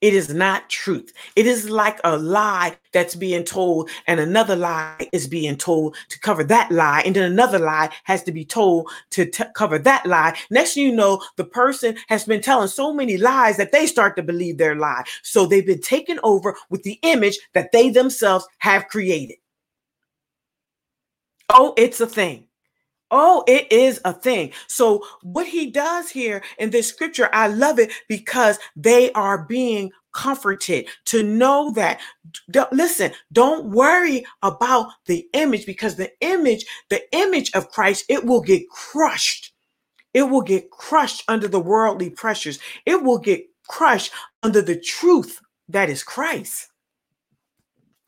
It is not truth. It is like a lie that's being told, and another lie is being told to cover that lie, and then another lie has to be told to t- cover that lie. Next, you know, the person has been telling so many lies that they start to believe their lie. So they've been taken over with the image that they themselves have created. Oh, it's a thing. Oh, it is a thing. So, what he does here in this scripture, I love it because they are being comforted to know that listen don't worry about the image because the image the image of christ it will get crushed. It will get crushed under the worldly pressures. It will get crushed under the truth that is christ.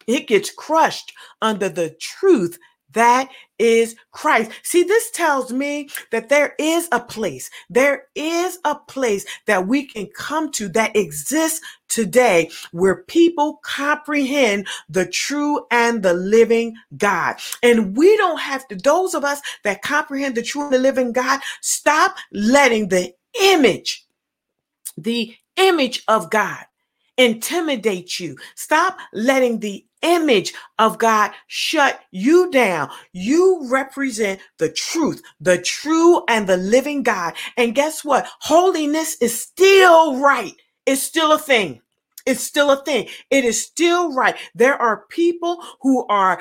It gets crushed under the truth that is Christ. See, this tells me that there is a place, there is a place that we can come to that exists today where people comprehend the true and the living God. And we don't have to, those of us that comprehend the true and the living God, stop letting the image, the image of God intimidate you. Stop letting the image of God shut you down. You represent the truth, the true and the living God. And guess what? Holiness is still right. It's still a thing. It's still a thing. It is still right. There are people who are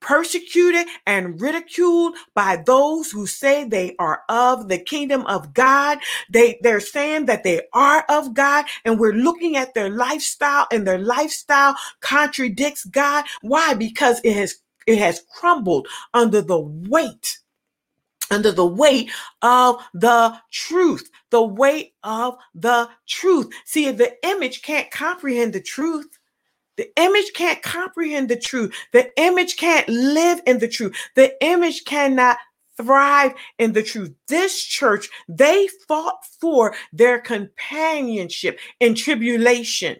persecuted and ridiculed by those who say they are of the kingdom of God. They, they're saying that they are of God and we're looking at their lifestyle and their lifestyle contradicts God. Why? Because it has, it has crumbled under the weight under the weight of the truth, the weight of the truth. See, the image can't comprehend the truth. The image can't comprehend the truth. The image can't live in the truth. The image cannot thrive in the truth. This church, they fought for their companionship in tribulation.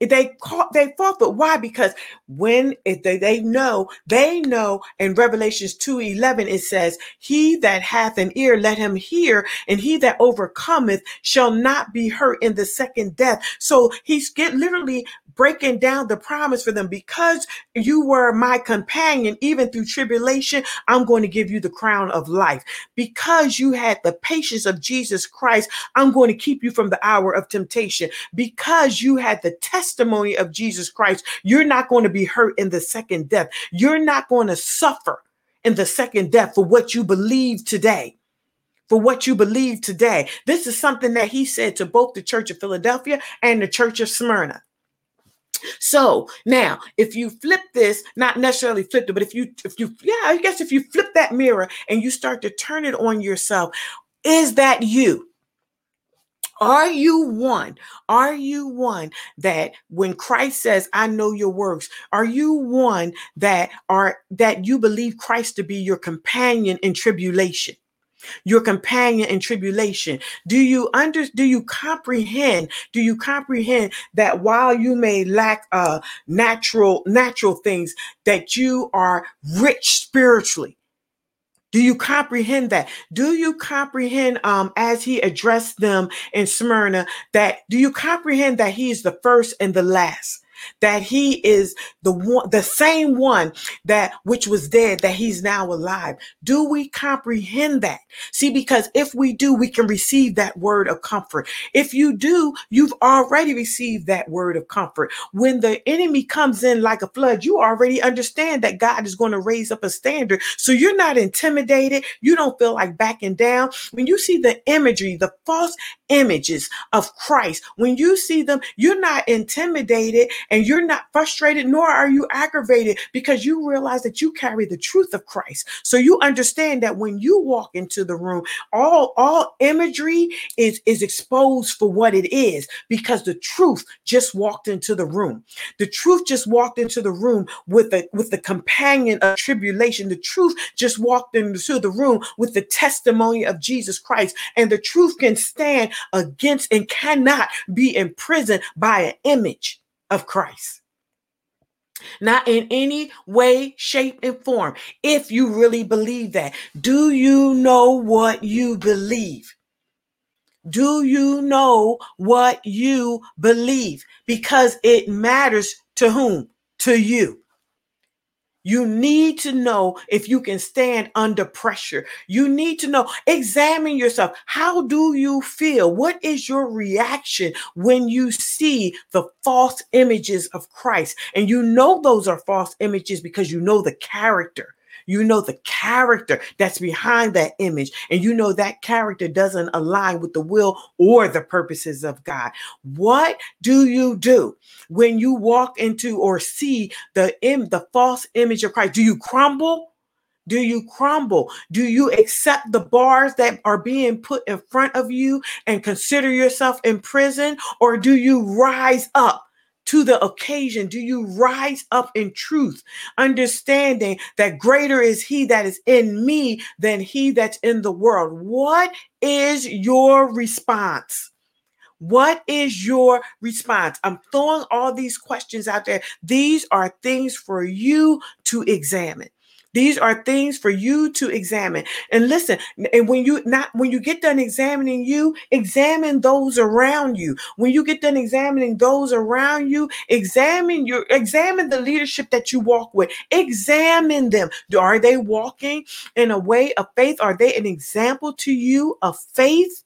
They caught, they fought, but why? Because when if they, they know, they know in Revelations 2 11, it says, He that hath an ear, let him hear, and he that overcometh shall not be hurt in the second death. So he's get literally breaking down the promise for them because you were my companion, even through tribulation, I'm going to give you the crown of life. Because you had the patience of Jesus Christ, I'm going to keep you from the hour of temptation. Because you had the testimony of Jesus Christ, you're not going to be hurt in the second death. You're not going to suffer in the second death for what you believe today for what you believe today. This is something that he said to both the Church of Philadelphia and the Church of Smyrna. So now, if you flip this, not necessarily flip it, but if you, if you, yeah, I guess if you flip that mirror and you start to turn it on yourself, is that you? Are you one? Are you one that when Christ says, I know your works, are you one that are that you believe Christ to be your companion in tribulation? Your companion in tribulation. Do you under do you comprehend? Do you comprehend that while you may lack uh natural natural things, that you are rich spiritually? Do you comprehend that? Do you comprehend um, as he addressed them in Smyrna that do you comprehend that he is the first and the last? That he is the one, the same one that which was dead, that he's now alive. Do we comprehend that? See, because if we do, we can receive that word of comfort. If you do, you've already received that word of comfort. When the enemy comes in like a flood, you already understand that God is going to raise up a standard. So you're not intimidated. You don't feel like backing down. When you see the imagery, the false images of Christ, when you see them, you're not intimidated and you're not frustrated, nor are you aggravated because you realize that you carry the truth of Christ. So you understand that when you walk into the room, all, all imagery is, is exposed for what it is because the truth just walked into the room. The truth just walked into the room with the with the companion of tribulation. The truth just walked into the room with the testimony of Jesus Christ. And the truth can stand against and cannot be imprisoned by an image of Christ. Not in any way, shape, and form. If you really believe that, do you know what you believe? Do you know what you believe? Because it matters to whom? To you. You need to know if you can stand under pressure. You need to know, examine yourself. How do you feel? What is your reaction when you see the false images of Christ? And you know those are false images because you know the character. You know the character that's behind that image, and you know that character doesn't align with the will or the purposes of God. What do you do when you walk into or see the Im- the false image of Christ? Do you crumble? Do you crumble? Do you accept the bars that are being put in front of you and consider yourself in prison? Or do you rise up to the occasion? Do you rise up in truth, understanding that greater is He that is in me than He that's in the world? What is your response? What is your response? I'm throwing all these questions out there. These are things for you to examine. These are things for you to examine. And listen, and when you not when you get done examining you, examine those around you. When you get done examining those around you, examine your examine the leadership that you walk with. Examine them. Are they walking in a way of faith? Are they an example to you of faith?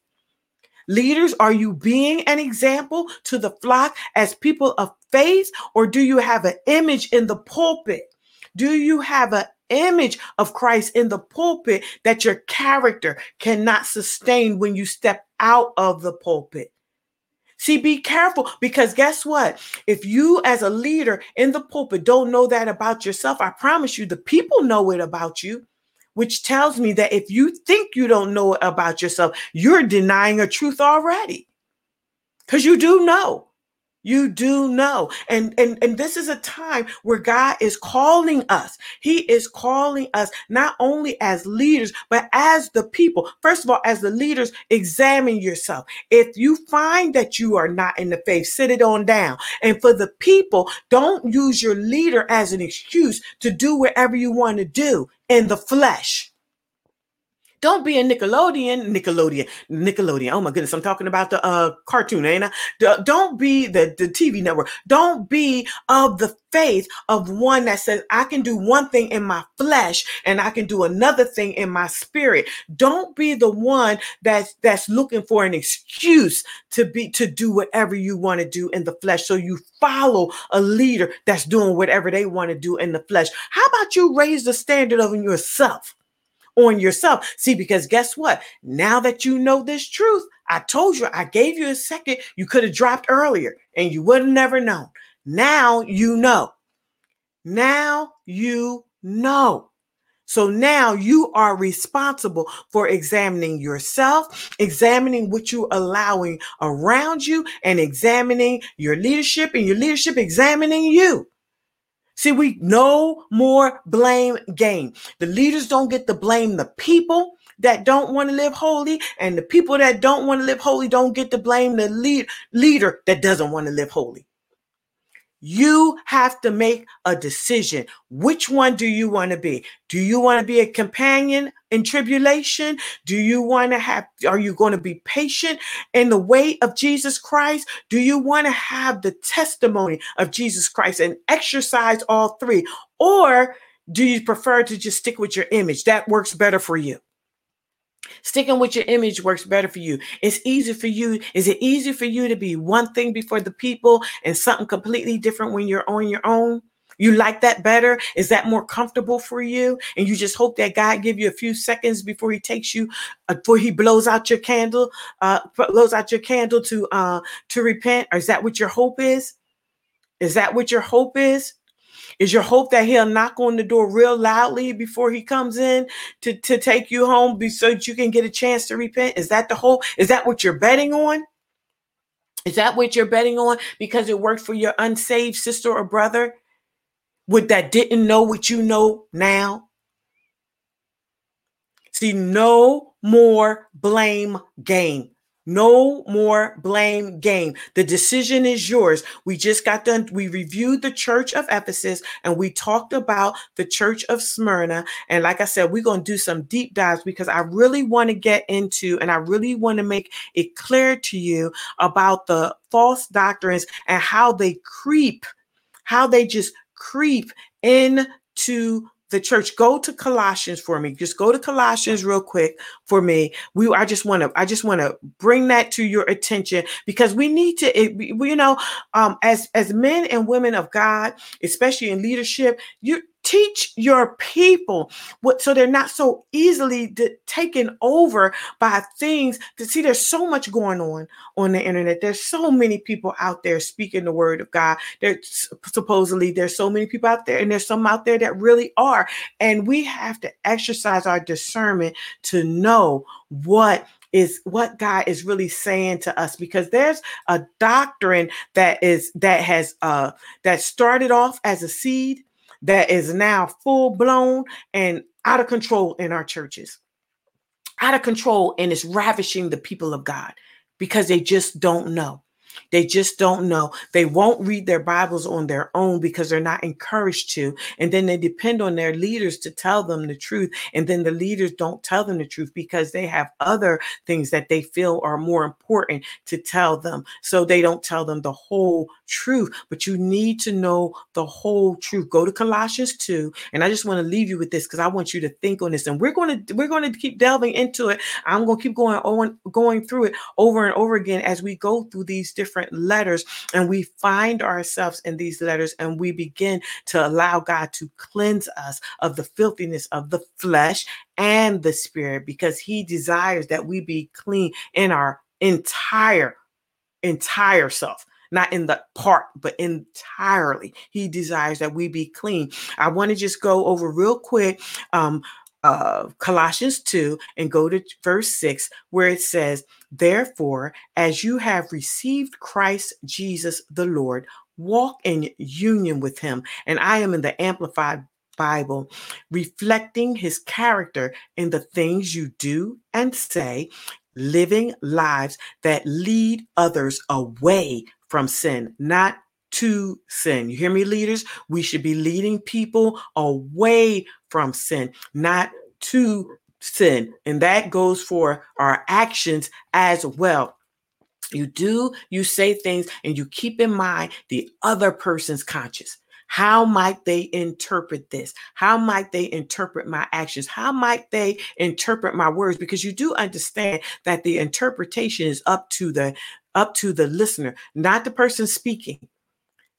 Leaders, are you being an example to the flock as people of faith, or do you have an image in the pulpit? Do you have an image of Christ in the pulpit that your character cannot sustain when you step out of the pulpit. See, be careful because guess what? If you, as a leader in the pulpit, don't know that about yourself, I promise you, the people know it about you, which tells me that if you think you don't know it about yourself, you're denying a truth already because you do know. You do know. And, and, and this is a time where God is calling us. He is calling us not only as leaders, but as the people. First of all, as the leaders, examine yourself. If you find that you are not in the faith, sit it on down. And for the people, don't use your leader as an excuse to do whatever you want to do in the flesh. Don't be a Nickelodeon, Nickelodeon, Nickelodeon. Oh my goodness, I'm talking about the uh, cartoon, ain't I? Don't be the, the TV network. Don't be of the faith of one that says, I can do one thing in my flesh and I can do another thing in my spirit. Don't be the one that's that's looking for an excuse to be to do whatever you want to do in the flesh. So you follow a leader that's doing whatever they want to do in the flesh. How about you raise the standard of yourself? On yourself. See, because guess what? Now that you know this truth, I told you, I gave you a second. You could have dropped earlier and you would have never known. Now you know. Now you know. So now you are responsible for examining yourself, examining what you're allowing around you, and examining your leadership, and your leadership examining you. See, we no more blame game. The leaders don't get to blame the people that don't want to live holy, and the people that don't want to live holy don't get to blame the lead, leader that doesn't want to live holy. You have to make a decision. Which one do you want to be? Do you want to be a companion in tribulation? Do you want to have, are you going to be patient in the way of Jesus Christ? Do you want to have the testimony of Jesus Christ and exercise all three? Or do you prefer to just stick with your image? That works better for you. Sticking with your image works better for you. It's easy for you. Is it easy for you to be one thing before the people and something completely different when you're on your own? You like that better? Is that more comfortable for you? And you just hope that God give you a few seconds before He takes you, uh, before He blows out your candle, uh, blows out your candle to uh, to repent. Or is that what your hope is? Is that what your hope is? Is your hope that he'll knock on the door real loudly before he comes in to, to take you home so that you can get a chance to repent? Is that the hope? Is that what you're betting on? Is that what you're betting on because it worked for your unsaved sister or brother? With that didn't know what you know now? See, no more blame game. No more blame game. The decision is yours. We just got done. We reviewed the church of Ephesus and we talked about the church of Smyrna. And like I said, we're going to do some deep dives because I really want to get into and I really want to make it clear to you about the false doctrines and how they creep, how they just creep into the church go to colossians for me. Just go to colossians real quick for me. We i just want to i just want to bring that to your attention because we need to it, you know um as as men and women of god especially in leadership you teach your people what so they're not so easily de- taken over by things to see there's so much going on on the internet. There's so many people out there speaking the word of god. There's supposedly there's so many people out there and there's some out there that really are. And we have to exercise our discernment to know what is what God is really saying to us because there's a doctrine that is that has uh that started off as a seed that is now full blown and out of control in our churches. Out of control and it's ravishing the people of God because they just don't know. They just don't know. They won't read their Bibles on their own because they're not encouraged to. And then they depend on their leaders to tell them the truth. And then the leaders don't tell them the truth because they have other things that they feel are more important to tell them. So they don't tell them the whole truth. But you need to know the whole truth. Go to Colossians 2. And I just want to leave you with this because I want you to think on this. And we're going to we're going to keep delving into it. I'm going to keep going on going through it over and over again as we go through these different different letters and we find ourselves in these letters and we begin to allow God to cleanse us of the filthiness of the flesh and the spirit because he desires that we be clean in our entire entire self not in the part, but entirely. He desires that we be clean. I want to just go over real quick um, uh, Colossians 2 and go to verse 6, where it says, Therefore, as you have received Christ Jesus the Lord, walk in union with him. And I am in the Amplified Bible, reflecting his character in the things you do and say, living lives that lead others away from sin, not to sin. You hear me, leaders? We should be leading people away from sin, not to sin. And that goes for our actions as well. You do, you say things, and you keep in mind the other person's conscience. How might they interpret this? How might they interpret my actions? How might they interpret my words? Because you do understand that the interpretation is up to the up to the listener, not the person speaking.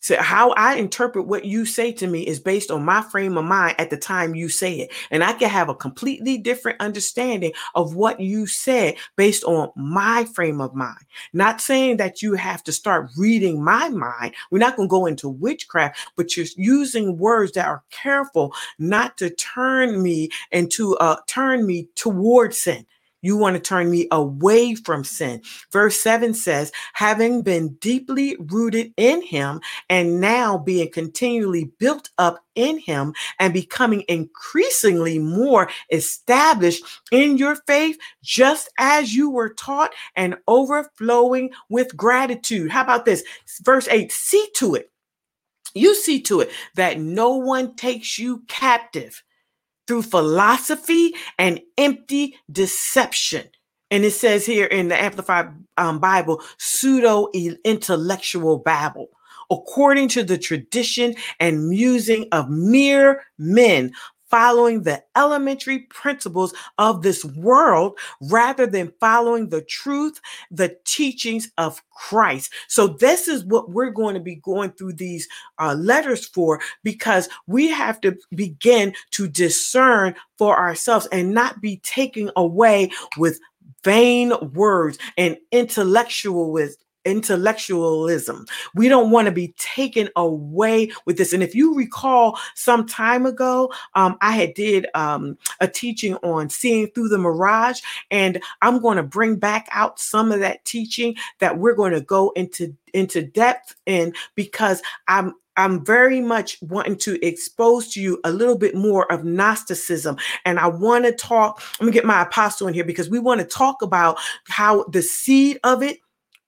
So how I interpret what you say to me is based on my frame of mind at the time you say it. And I can have a completely different understanding of what you said based on my frame of mind. Not saying that you have to start reading my mind. We're not going to go into witchcraft, but you're using words that are careful not to turn me into uh turn me towards sin. You want to turn me away from sin. Verse 7 says, having been deeply rooted in him and now being continually built up in him and becoming increasingly more established in your faith, just as you were taught and overflowing with gratitude. How about this? Verse 8 see to it. You see to it that no one takes you captive through philosophy and empty deception. And it says here in the Amplified um, Bible, pseudo intellectual babble, according to the tradition and musing of mere men following the elementary principles of this world rather than following the truth, the teachings of Christ. So, this is what we're going to be going through these uh, letters for because we have to begin to discern for ourselves and not be taken away with vain words and intellectual with intellectualism. We don't want to be taken away with this. And if you recall, some time ago, um, I had did um, a teaching on seeing through the mirage, and I'm going to bring back out some of that teaching that we're going to go into into depth in because I'm I'm very much wanting to expose to you a little bit more of Gnosticism. And I want to talk, I'm gonna get my apostle in here because we want to talk about how the seed of it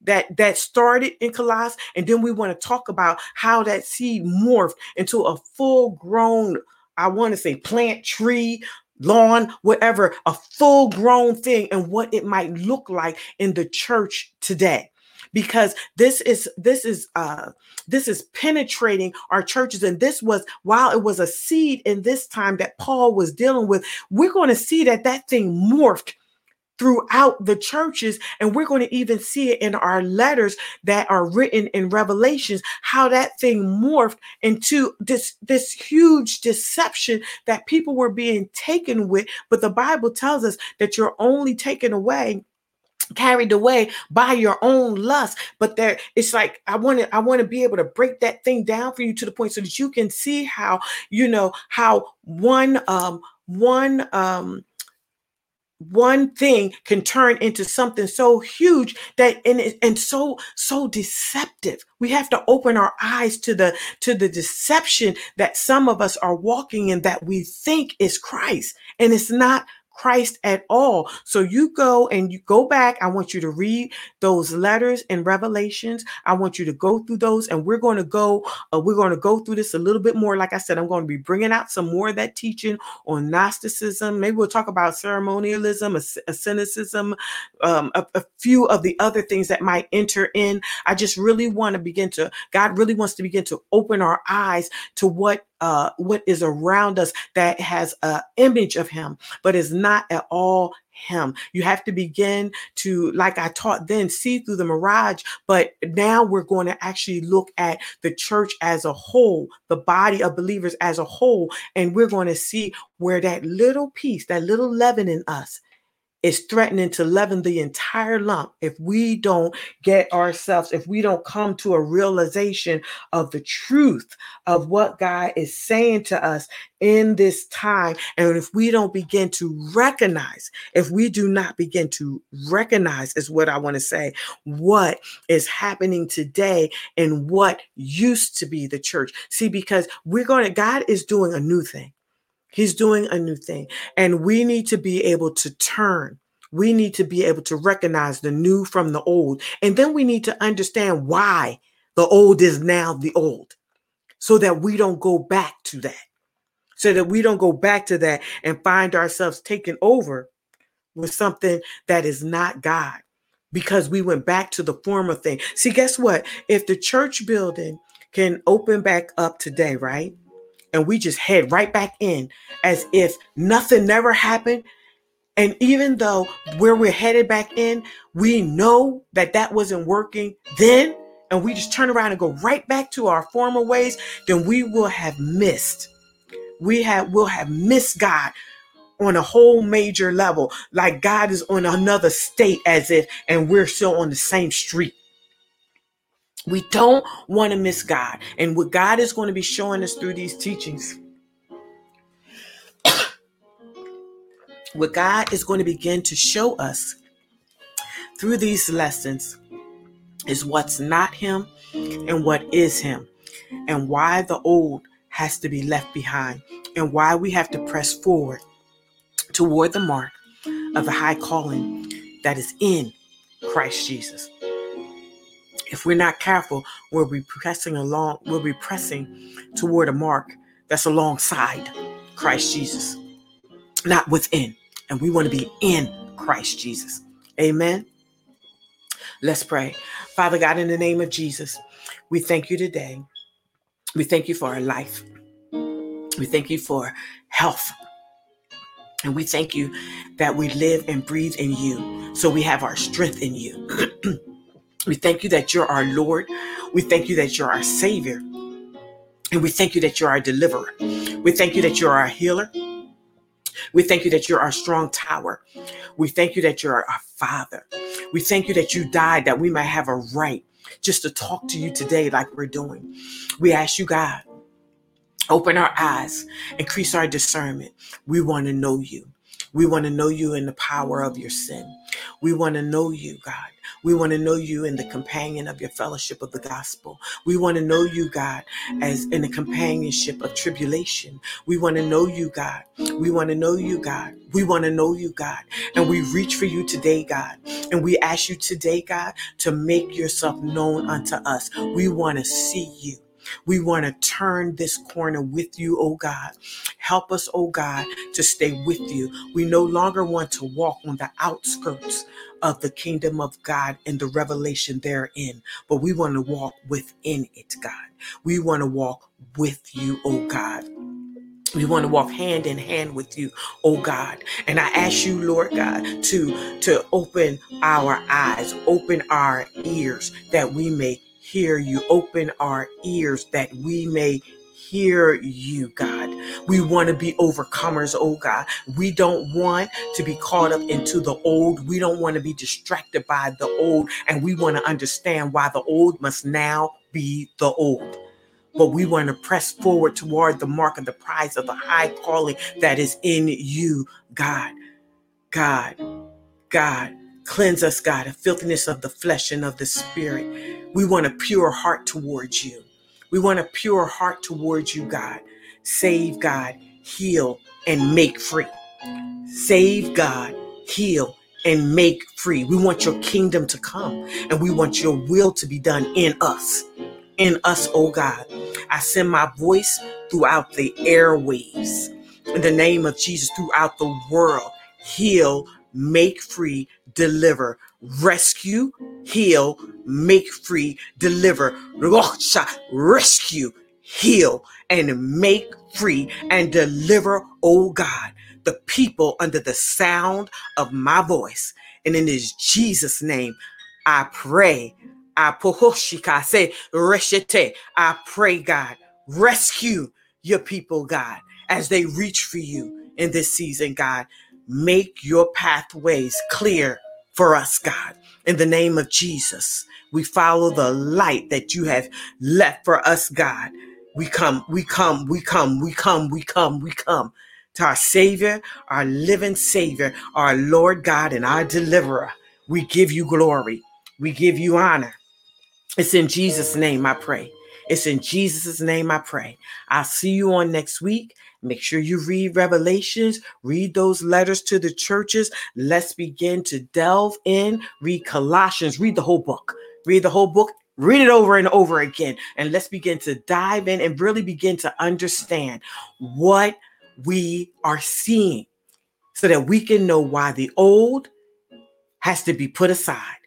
that that started in Colossus, and then we want to talk about how that seed morphed into a full grown, I want to say plant, tree, lawn, whatever, a full grown thing, and what it might look like in the church today. Because this is this is uh this is penetrating our churches and this was while it was a seed in this time that Paul was dealing with we're going to see that that thing morphed throughout the churches. And we're going to even see it in our letters that are written in Revelations, how that thing morphed into this, this huge deception that people were being taken with. But the Bible tells us that you're only taken away carried away by your own lust but there it's like i want to i want to be able to break that thing down for you to the point so that you can see how you know how one um one um one thing can turn into something so huge that and and so so deceptive. We have to open our eyes to the to the deception that some of us are walking in that we think is christ and it's not Christ at all. So you go and you go back. I want you to read those letters and revelations. I want you to go through those and we're going to go uh, we're going to go through this a little bit more. Like I said, I'm going to be bringing out some more of that teaching on Gnosticism. Maybe we'll talk about ceremonialism, asceticism, um, a, a few of the other things that might enter in. I just really want to begin to God really wants to begin to open our eyes to what uh, what is around us that has an image of him, but is not at all him. You have to begin to, like I taught then, see through the mirage. But now we're going to actually look at the church as a whole, the body of believers as a whole, and we're going to see where that little piece, that little leaven in us, is threatening to leaven the entire lump if we don't get ourselves, if we don't come to a realization of the truth of what God is saying to us in this time. And if we don't begin to recognize, if we do not begin to recognize, is what I want to say, what is happening today and what used to be the church. See, because we're going to, God is doing a new thing. He's doing a new thing. And we need to be able to turn. We need to be able to recognize the new from the old. And then we need to understand why the old is now the old so that we don't go back to that. So that we don't go back to that and find ourselves taken over with something that is not God because we went back to the former thing. See, guess what? If the church building can open back up today, right? And we just head right back in as if nothing never happened. And even though where we're headed back in, we know that that wasn't working then, and we just turn around and go right back to our former ways, then we will have missed. We have will have missed God on a whole major level, like God is on another state as if, and we're still on the same street. We don't want to miss God. And what God is going to be showing us through these teachings, what God is going to begin to show us through these lessons is what's not Him and what is Him, and why the old has to be left behind, and why we have to press forward toward the mark of the high calling that is in Christ Jesus. If we're not careful, we'll be pressing along, we'll be pressing toward a mark that's alongside Christ Jesus, not within. And we want to be in Christ Jesus. Amen. Let's pray. Father God, in the name of Jesus, we thank you today. We thank you for our life. We thank you for health. And we thank you that we live and breathe in you. So we have our strength in you. we thank you that you're our Lord. We thank you that you're our Savior. And we thank you that you're our deliverer. We thank you that you're our healer. We thank you that you're our strong tower. We thank you that you're our Father. We thank you that you died that we might have a right just to talk to you today like we're doing. We ask you, God, Open our eyes, increase our discernment. We want to know you. We want to know you in the power of your sin. We want to know you, God. We want to know you in the companion of your fellowship of the gospel. We want to know you, God, as in the companionship of tribulation. We want to know you, God. We want to know you, God. We want to know you, God. And we reach for you today, God. And we ask you today, God, to make yourself known unto us. We want to see you. We want to turn this corner with you, oh God. Help us, oh God, to stay with you. We no longer want to walk on the outskirts of the kingdom of God and the revelation therein, but we want to walk within it, God. We want to walk with you, oh God. We want to walk hand in hand with you, oh God. And I ask you, Lord God, to, to open our eyes, open our ears that we may hear you. Open our ears that we may hear you, God. We want to be overcomers, oh God. We don't want to be caught up into the old. We don't want to be distracted by the old. And we want to understand why the old must now be the old. But we want to press forward toward the mark of the prize of the high calling that is in you, God. God, God, cleanse us, God, of filthiness of the flesh and of the spirit. We want a pure heart towards you. We want a pure heart towards you, God. Save, God, heal, and make free. Save, God, heal, and make free. We want your kingdom to come, and we want your will to be done in us. In us, oh God. I send my voice throughout the airwaves. In the name of Jesus, throughout the world. Heal, make free, deliver, rescue, heal, make free, deliver, rescue, heal, and make free and deliver, oh God, the people under the sound of my voice. And in his Jesus' name, I pray. I say. I pray, God, rescue your people, God, as they reach for you in this season, God. Make your pathways clear for us, God. In the name of Jesus, we follow the light that you have left for us, God. We come, we come, we come, we come, we come, we come to our Savior, our living Savior, our Lord God, and our deliverer. We give you glory. We give you honor. It's in Jesus' name I pray. It's in Jesus' name I pray. I'll see you on next week. Make sure you read Revelations, read those letters to the churches. Let's begin to delve in, read Colossians, read the whole book. Read the whole book, read it over and over again. And let's begin to dive in and really begin to understand what we are seeing so that we can know why the old has to be put aside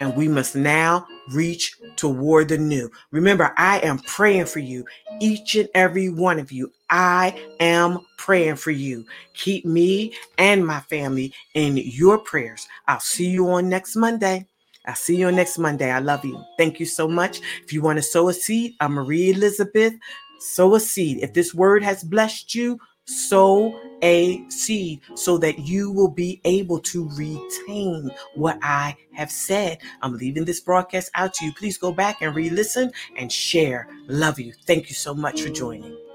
and we must now reach toward the new. Remember, I am praying for you, each and every one of you. I am praying for you. Keep me and my family in your prayers. I'll see you on next Monday. I'll see you on next Monday. I love you. Thank you so much. If you want to sow a seed, I'm Marie Elizabeth. Sow a seed. If this word has blessed you, sow a seed so that you will be able to retain what I have said. I'm leaving this broadcast out to you. Please go back and re listen and share. Love you. Thank you so much for joining.